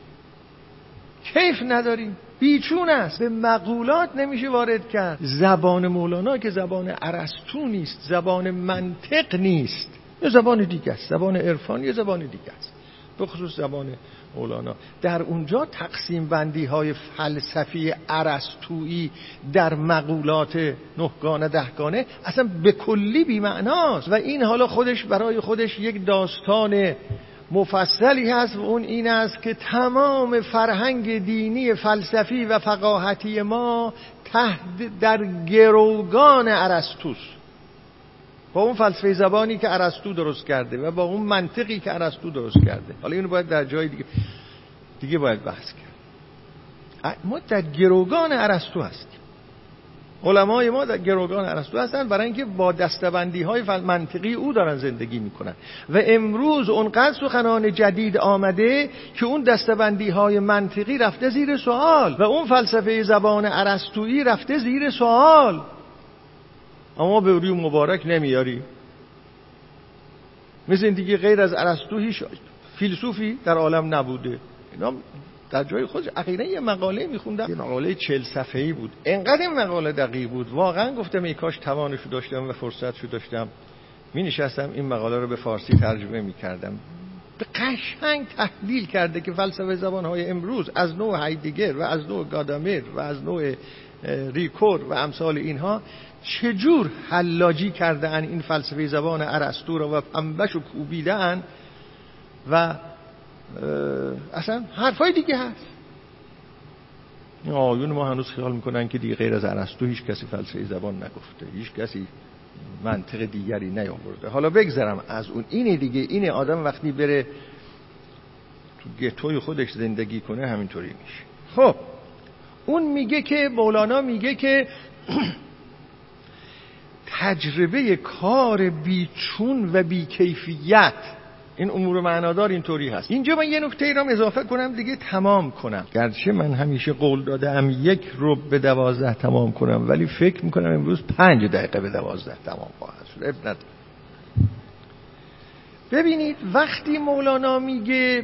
Speaker 1: کیف نداریم. بیچون است. به مقولات نمیشه وارد کرد. زبان مولانا که زبان عرستو نیست زبان منطق نیست. یه زبان دیگه است. زبان عرفان یه زبان دیگه است. به خصوص زبان مولانا. در اونجا تقسیم بندی های فلسفی عرستویی در مقولات نهگانه دهگانه اصلا به کلی بیمعناست. و این حالا خودش برای خودش یک داستان مفصلی هست و اون این است که تمام فرهنگ دینی فلسفی و فقاهتی ما تحت در گروگان ارسطوس. با اون فلسفه زبانی که ارسطو درست کرده و با اون منطقی که ارسطو درست کرده. حالا اینو باید در جای دیگه دیگه باید بحث کرد. ما در گروگان ارسطو هستیم. علمای ما در گروگان ارسطو هستن برای اینکه با دستبندی های منطقی او دارن زندگی می‌کنن. و امروز اونقدر سخنان جدید آمده که اون دستبندی های منطقی رفته زیر سوال و اون فلسفه زبان ارسطویی رفته زیر سوال. اما به روی مبارک نمیاری. مثل این دیگه غیر از ارسطو هیچ فیلسوفی در عالم نبوده. اینا در جای خود اخیرا یه مقاله میخوندم. یه مقاله چل صفحه‌ای بود. انقدر این مقاله دقیق بود. واقعا گفتم ای کاش توانشو داشتم و فرصتشو داشتم. می نشستم این مقاله رو به فارسی ترجمه می کردم به قشنگ تحلیل کرده که فلسفه زبان های امروز از نوع هایدگر و از نوع گادامر و از نوع ریکور و امثال اینها چجور حلاجی کرده ان این فلسفه زبان ارسطو را و پنبش و کوبیده و اصلا حرفای دیگه هست. آیون ما هنوز خیال می‌کنن که دیگه غیر از ارسطو هیچ کسی فلسفه زبان نگفته. هیچ کسی منطق دیگری نیاورده. حالا بگذرم از اون. اینه دیگه اینه آدم وقتی بره تو گتوی خودش زندگی کنه همینطوری میشه. خب اون میگه که مولانا میگه که [clears throat] تجربه کار بیچون و بیکیفیت این امور معنادار اینطوری هست. اینجا من یه نکته ای را اضافه کنم دیگه تمام کنم. گرچه من همیشه قول دادم یک رو به دوازده تمام کنم ولی فکر می‌کنم امروز پنج دقیقه به دوازده تمام خواهد شد. ببینید وقتی مولانا میگه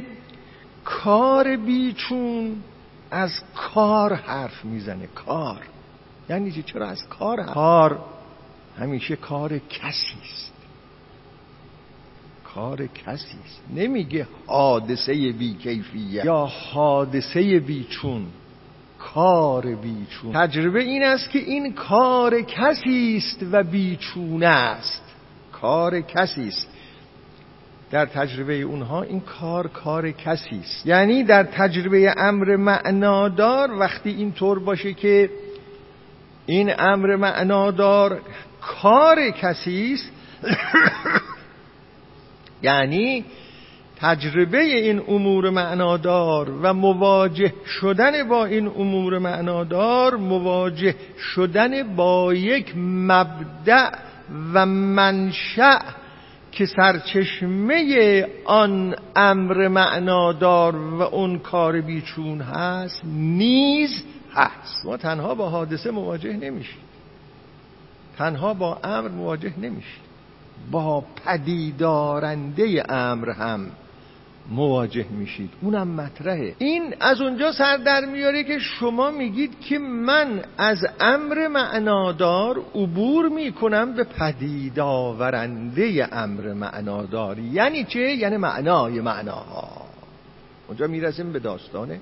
Speaker 1: کار بیچون از کار حرف می‌زنه. کار. یعنی چرا از کار کار همیشه کار کسی است. کار کسی است. نمیگه حادثه بیکیفیت. یا حادثه بیچون کار بیچون. تجربه این است که این کار کسی است و بیچون است. کار کسی است. در تجربه اونها این کار کار کسی است. یعنی در تجربه امر معنادار وقتی این طور باشه که این امر معنادار کار کسی است یعنی تجربه این امور معنادار و مواجه شدن با این امور معنادار مواجه شدن با یک مبدع و منشأ که سرچشمه آن امر معنادار و اون کار بیچون هست نیز هست. ما تنها با حادثه مواجه نمیشیم. تنها با امر مواجه نمیشیم. با پدیدارنده امر هم مواجه میشید. اونم مطرحه. این از اونجا سر در میاره که شما میگید که من از امر معنادار عبور می‌کنم به پدید آورنده امر معنادار. یعنی چه؟ یعنی معنای معناها. اونجا می‌رسیم به داستان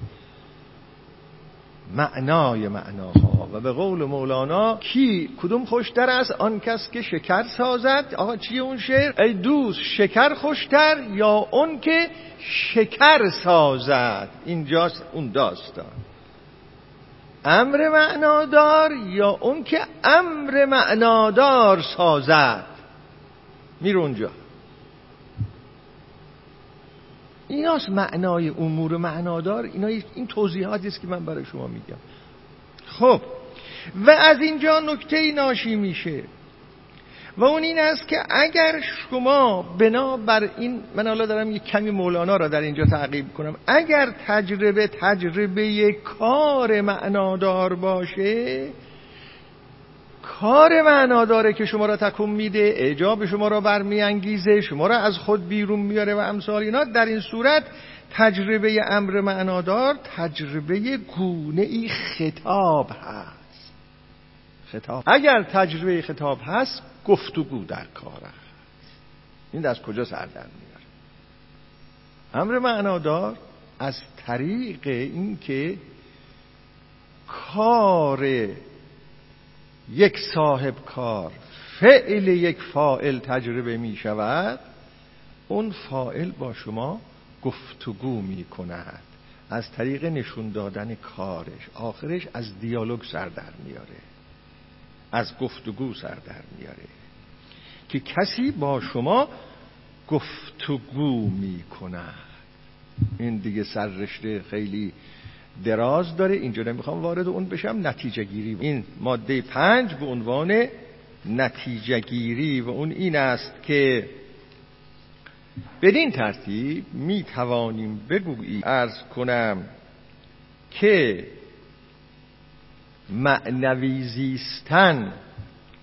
Speaker 1: معنای معناها. و به قول مولانا کی کدوم خوشتر است؟ آن کس که شکر سازد. آقا چیه اون شعر؟ ای دوست شکر خوشتر یا اون که شکر سازد؟ اینجاست اون داستان. امر معنادار یا اون که امر معنادار سازد؟ میره اونجا. ایناست معنای امور معنادار. اینا این توضیحاتی است که من برای شما میگم. خب و از اینجا نکته ناشی میشه. و اون این است که اگر شما بنا بر این من حالا دارم یک کمی مولانا را در اینجا تعقیب کنم. اگر تجربه تجربه کار معنادار باشه کار معنا داره که شما را تکون میده اعجاب شما را برمیانگیزه شما را از خود بیرون میاره و امثال اینا. در این صورت تجربه امر معنادار تجربه گونه ای خطاب هست. خطاب. اگر تجربه خطاب هست گفتگو در کار هست این از کجا سر در میاره؟ امر معنادار از طریق اینکه کار یک صاحب کار فعل یک فائل تجربه می شود اون فائل با شما گفتگو می کند. از طریق نشون دادن کارش آخرش از دیالوگ سر در میاره. از گفتگو سر در میاره. که کسی با شما گفتگو می کند. این دیگه سررشته خیلی دراز داره. اینجا نمی‌خوام وارد اون بشم. نتیجه گیری این ماده پنج به عنوان نتیجه گیری و اون این است که بدین ترتیب می توانیم بگویی ارز کنم که معنوی زیستن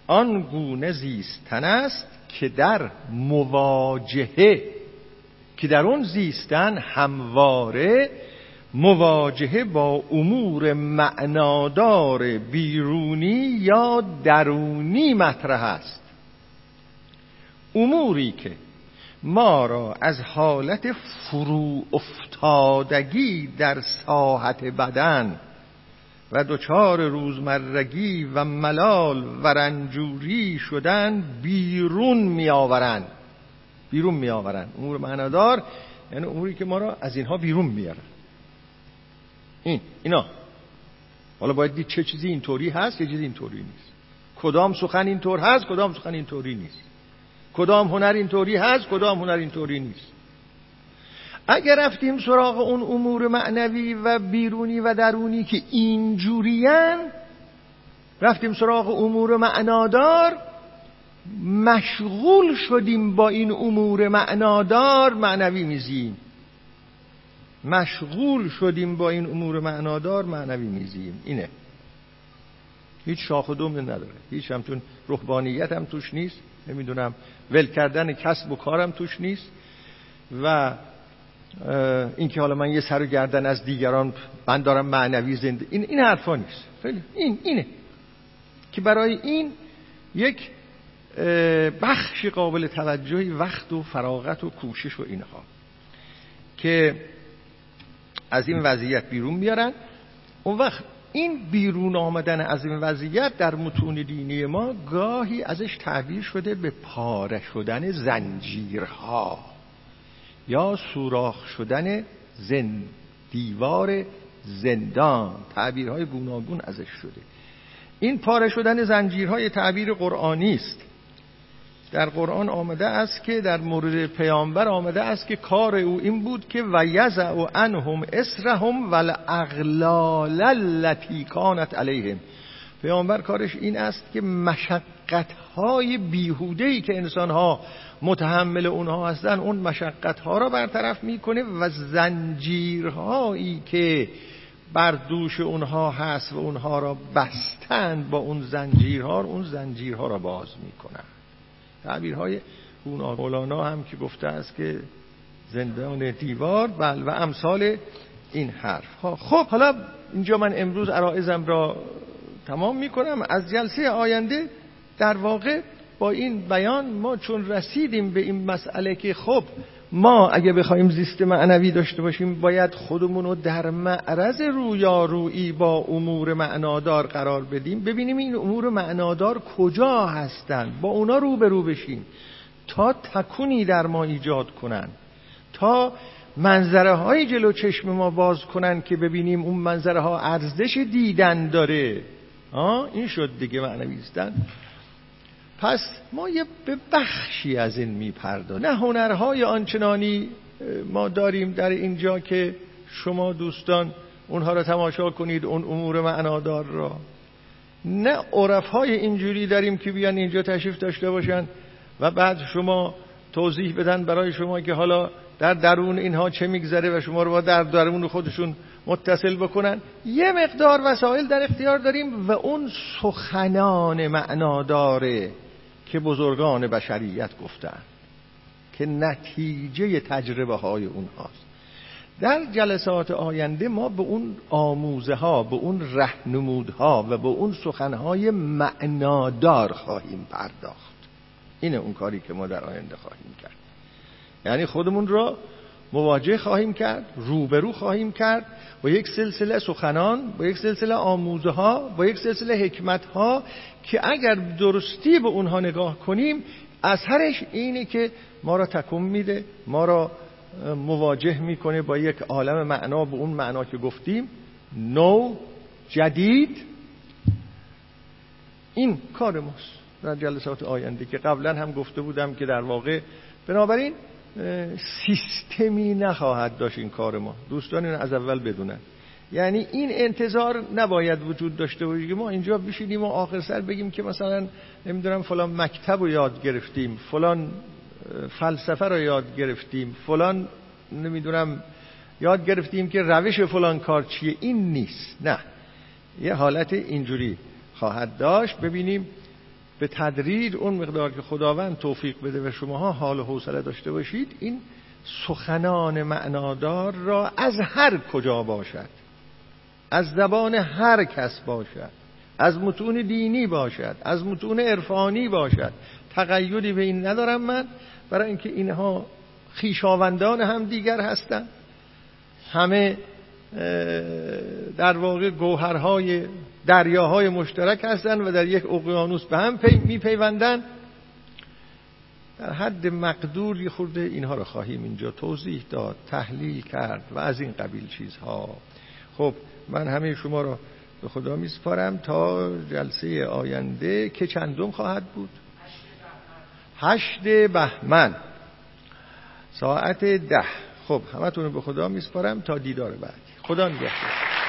Speaker 1: آن گونه زیستن است که در مواجهه که در اون زیستن همواره مواجهه با امور معنادار بیرونی یا درونی مطرح است. اموری که ما را از حالت فرو افتادگی در ساحت بدن و دچار روزمرگی و ملال و رنجوری شدن بیرون میآورند. بیرون میآورند. امور معنادار یعنی اموری که ما را از اینها بیرون میارن این اینا. حالا باید دید چه چیزی اینطوری هست چه چیزی اینطوری نیست. کدام سخن اینطور هست کدام سخن اینطوری نیست. کدام هنر اینطوری هست کدام هنر اینطوری نیست. اگر رفتیم سراغ اون امور معنوی و بیرونی و درونی که اینجورین رفتیم سراغ امور معنادار مشغول شدیم با این امور معنادار معنوی میزیم. مشغول شدیم با این امور معنادار معنوی میزیم. اینه. هیچ شاخ و دوم نداره. هیچ همچون روحانیت هم توش نیست. نمی‌دونم. ول کردن کسب و کارم توش نیست. و اینکه حالا من یه سر و گردن از دیگران من دارم معنوی زنده این این حرفا نیست. این اینه. که برای این یک بخش قابل توجهی وقت و فراغت و کوشش و اینها. که از این وضعیت بیرون میارن. اون وقت این بیرون آمدن از این وضعیت در متون دینی ما گاهی ازش تعبیر شده به پاره شدن زنجیرها یا سوراخ شدن زن دیوار زندان. تعبیرهای گوناگون ازش شده. این پاره شدن زنجیرهای تعبیر قرآنی است. در قرآن آمده است که در مورد پیامبر آمده است که کار او این بود که و یزع انهم اسرهم والاغلال التي کانت علیهم. پیامبر کارش این است که مشقت های بیهوده ای که انسان ها متحمل اونها هستن اون مشقت ها را برطرف می‌کنه و زنجیرهایی که بر دوش اونها هست و اونها را بستند با اون زنجیرها اون زنجیرها را باز می‌کنن. تعبیرهای مولانا هم که گفته است که زندان دیوار بل و امثال این حرف. ها خب حالا اینجا من امروز عرائزم را تمام می‌کنم. از جلسه آینده در واقع با این بیان ما چون رسیدیم به این مسئله که خب ما اگه بخوایم زیست معنوی داشته باشیم باید خودمون رو در معرض رویارویی با امور معنادار قرار بدیم. ببینیم این امور معنادار کجا هستند با اونا روبرو بشیم. تا تکونی در ما ایجاد کنن. تا منظره های جلو چشم ما باز کنن که ببینیم اون منظره ها ارزش دیدن داره. آه این شد دیگه معنویستن پس ما یه به بخشی از این می‌پردازیم. نه هنرهای آنچنانی ما داریم در اینجا که شما دوستان اونها را تماشا کنید اون امور معنادار را. نه عرفهای اینجوری داریم که بیان اینجا تشریف داشته باشن و بعد شما توضیح بدن برای شما که حالا در درون اینها چه میگذره و شما رو با در درون خودشون متصل بکنن. یه مقدار وسایل در اختیار داریم و اون سخنان معناداره که بزرگان بشریت گفتن که نتیجه تجربه های اونهاست. در جلسات آینده ما به اون آموزه ها به اون رهنمودها و به اون سخنهای معنادار خواهیم پرداخت. اینه اون کاری که ما در آینده خواهیم کرد. یعنی خودمون را مواجه خواهیم کرد روبرو خواهیم کرد با یک سلسله سخنان با یک سلسله آموزه ها با یک سلسله حکمت ها که اگر درستی به اونها نگاه کنیم اثرش اینه که ما را تکون میده ما را مواجه می‌کنه با یک عالم معنا به اون معنا که گفتیم. نو جدید. این کار ماست در جلسات آینده که قبلا هم گفته بودم که در واقع بنابراین سیستمی نخواهد داشت این کار ما. دوستان این از اول بدونن. یعنی این انتظار نباید وجود داشته باشه که ما اینجا بشینیم و آخر سر بگیم که مثلا نمی‌دونم فلان مکتب رو یاد گرفتیم فلان فلسفه رو یاد گرفتیم فلان نمی‌دونم یاد گرفتیم که روش فلان کار چیه. این نیست. نه. یه حالت اینجوری خواهد داشت. ببینیم به تدریج اون مقدار که خداوند توفیق بده و شماها حال و حوصله داشته باشید این سخنان معنادار را از هر کجا باشد. از زبان هر کس باشد. از متون دینی باشد. از متون عرفانی باشد. تقیدی به این ندارم من. برای اینکه اینها خیشاوندان هم دیگر هستند. همه در واقع گوهرهای دریاهای مشترک هستند و در یک اقیانوس به هم پی میپیوندن. در حد مقدور خورده اینها رو خواهیم اینجا توضیح داد تحلیل کرد و از این قبیل چیزها. خب من همه شما را به خدا میسپارم تا جلسه آینده که چندم خواهد بود؟ هشت بهمن. ساعت ده. خب همتون رو به خدا میسپارم تا دیدار بعدی. خدا نگهدار.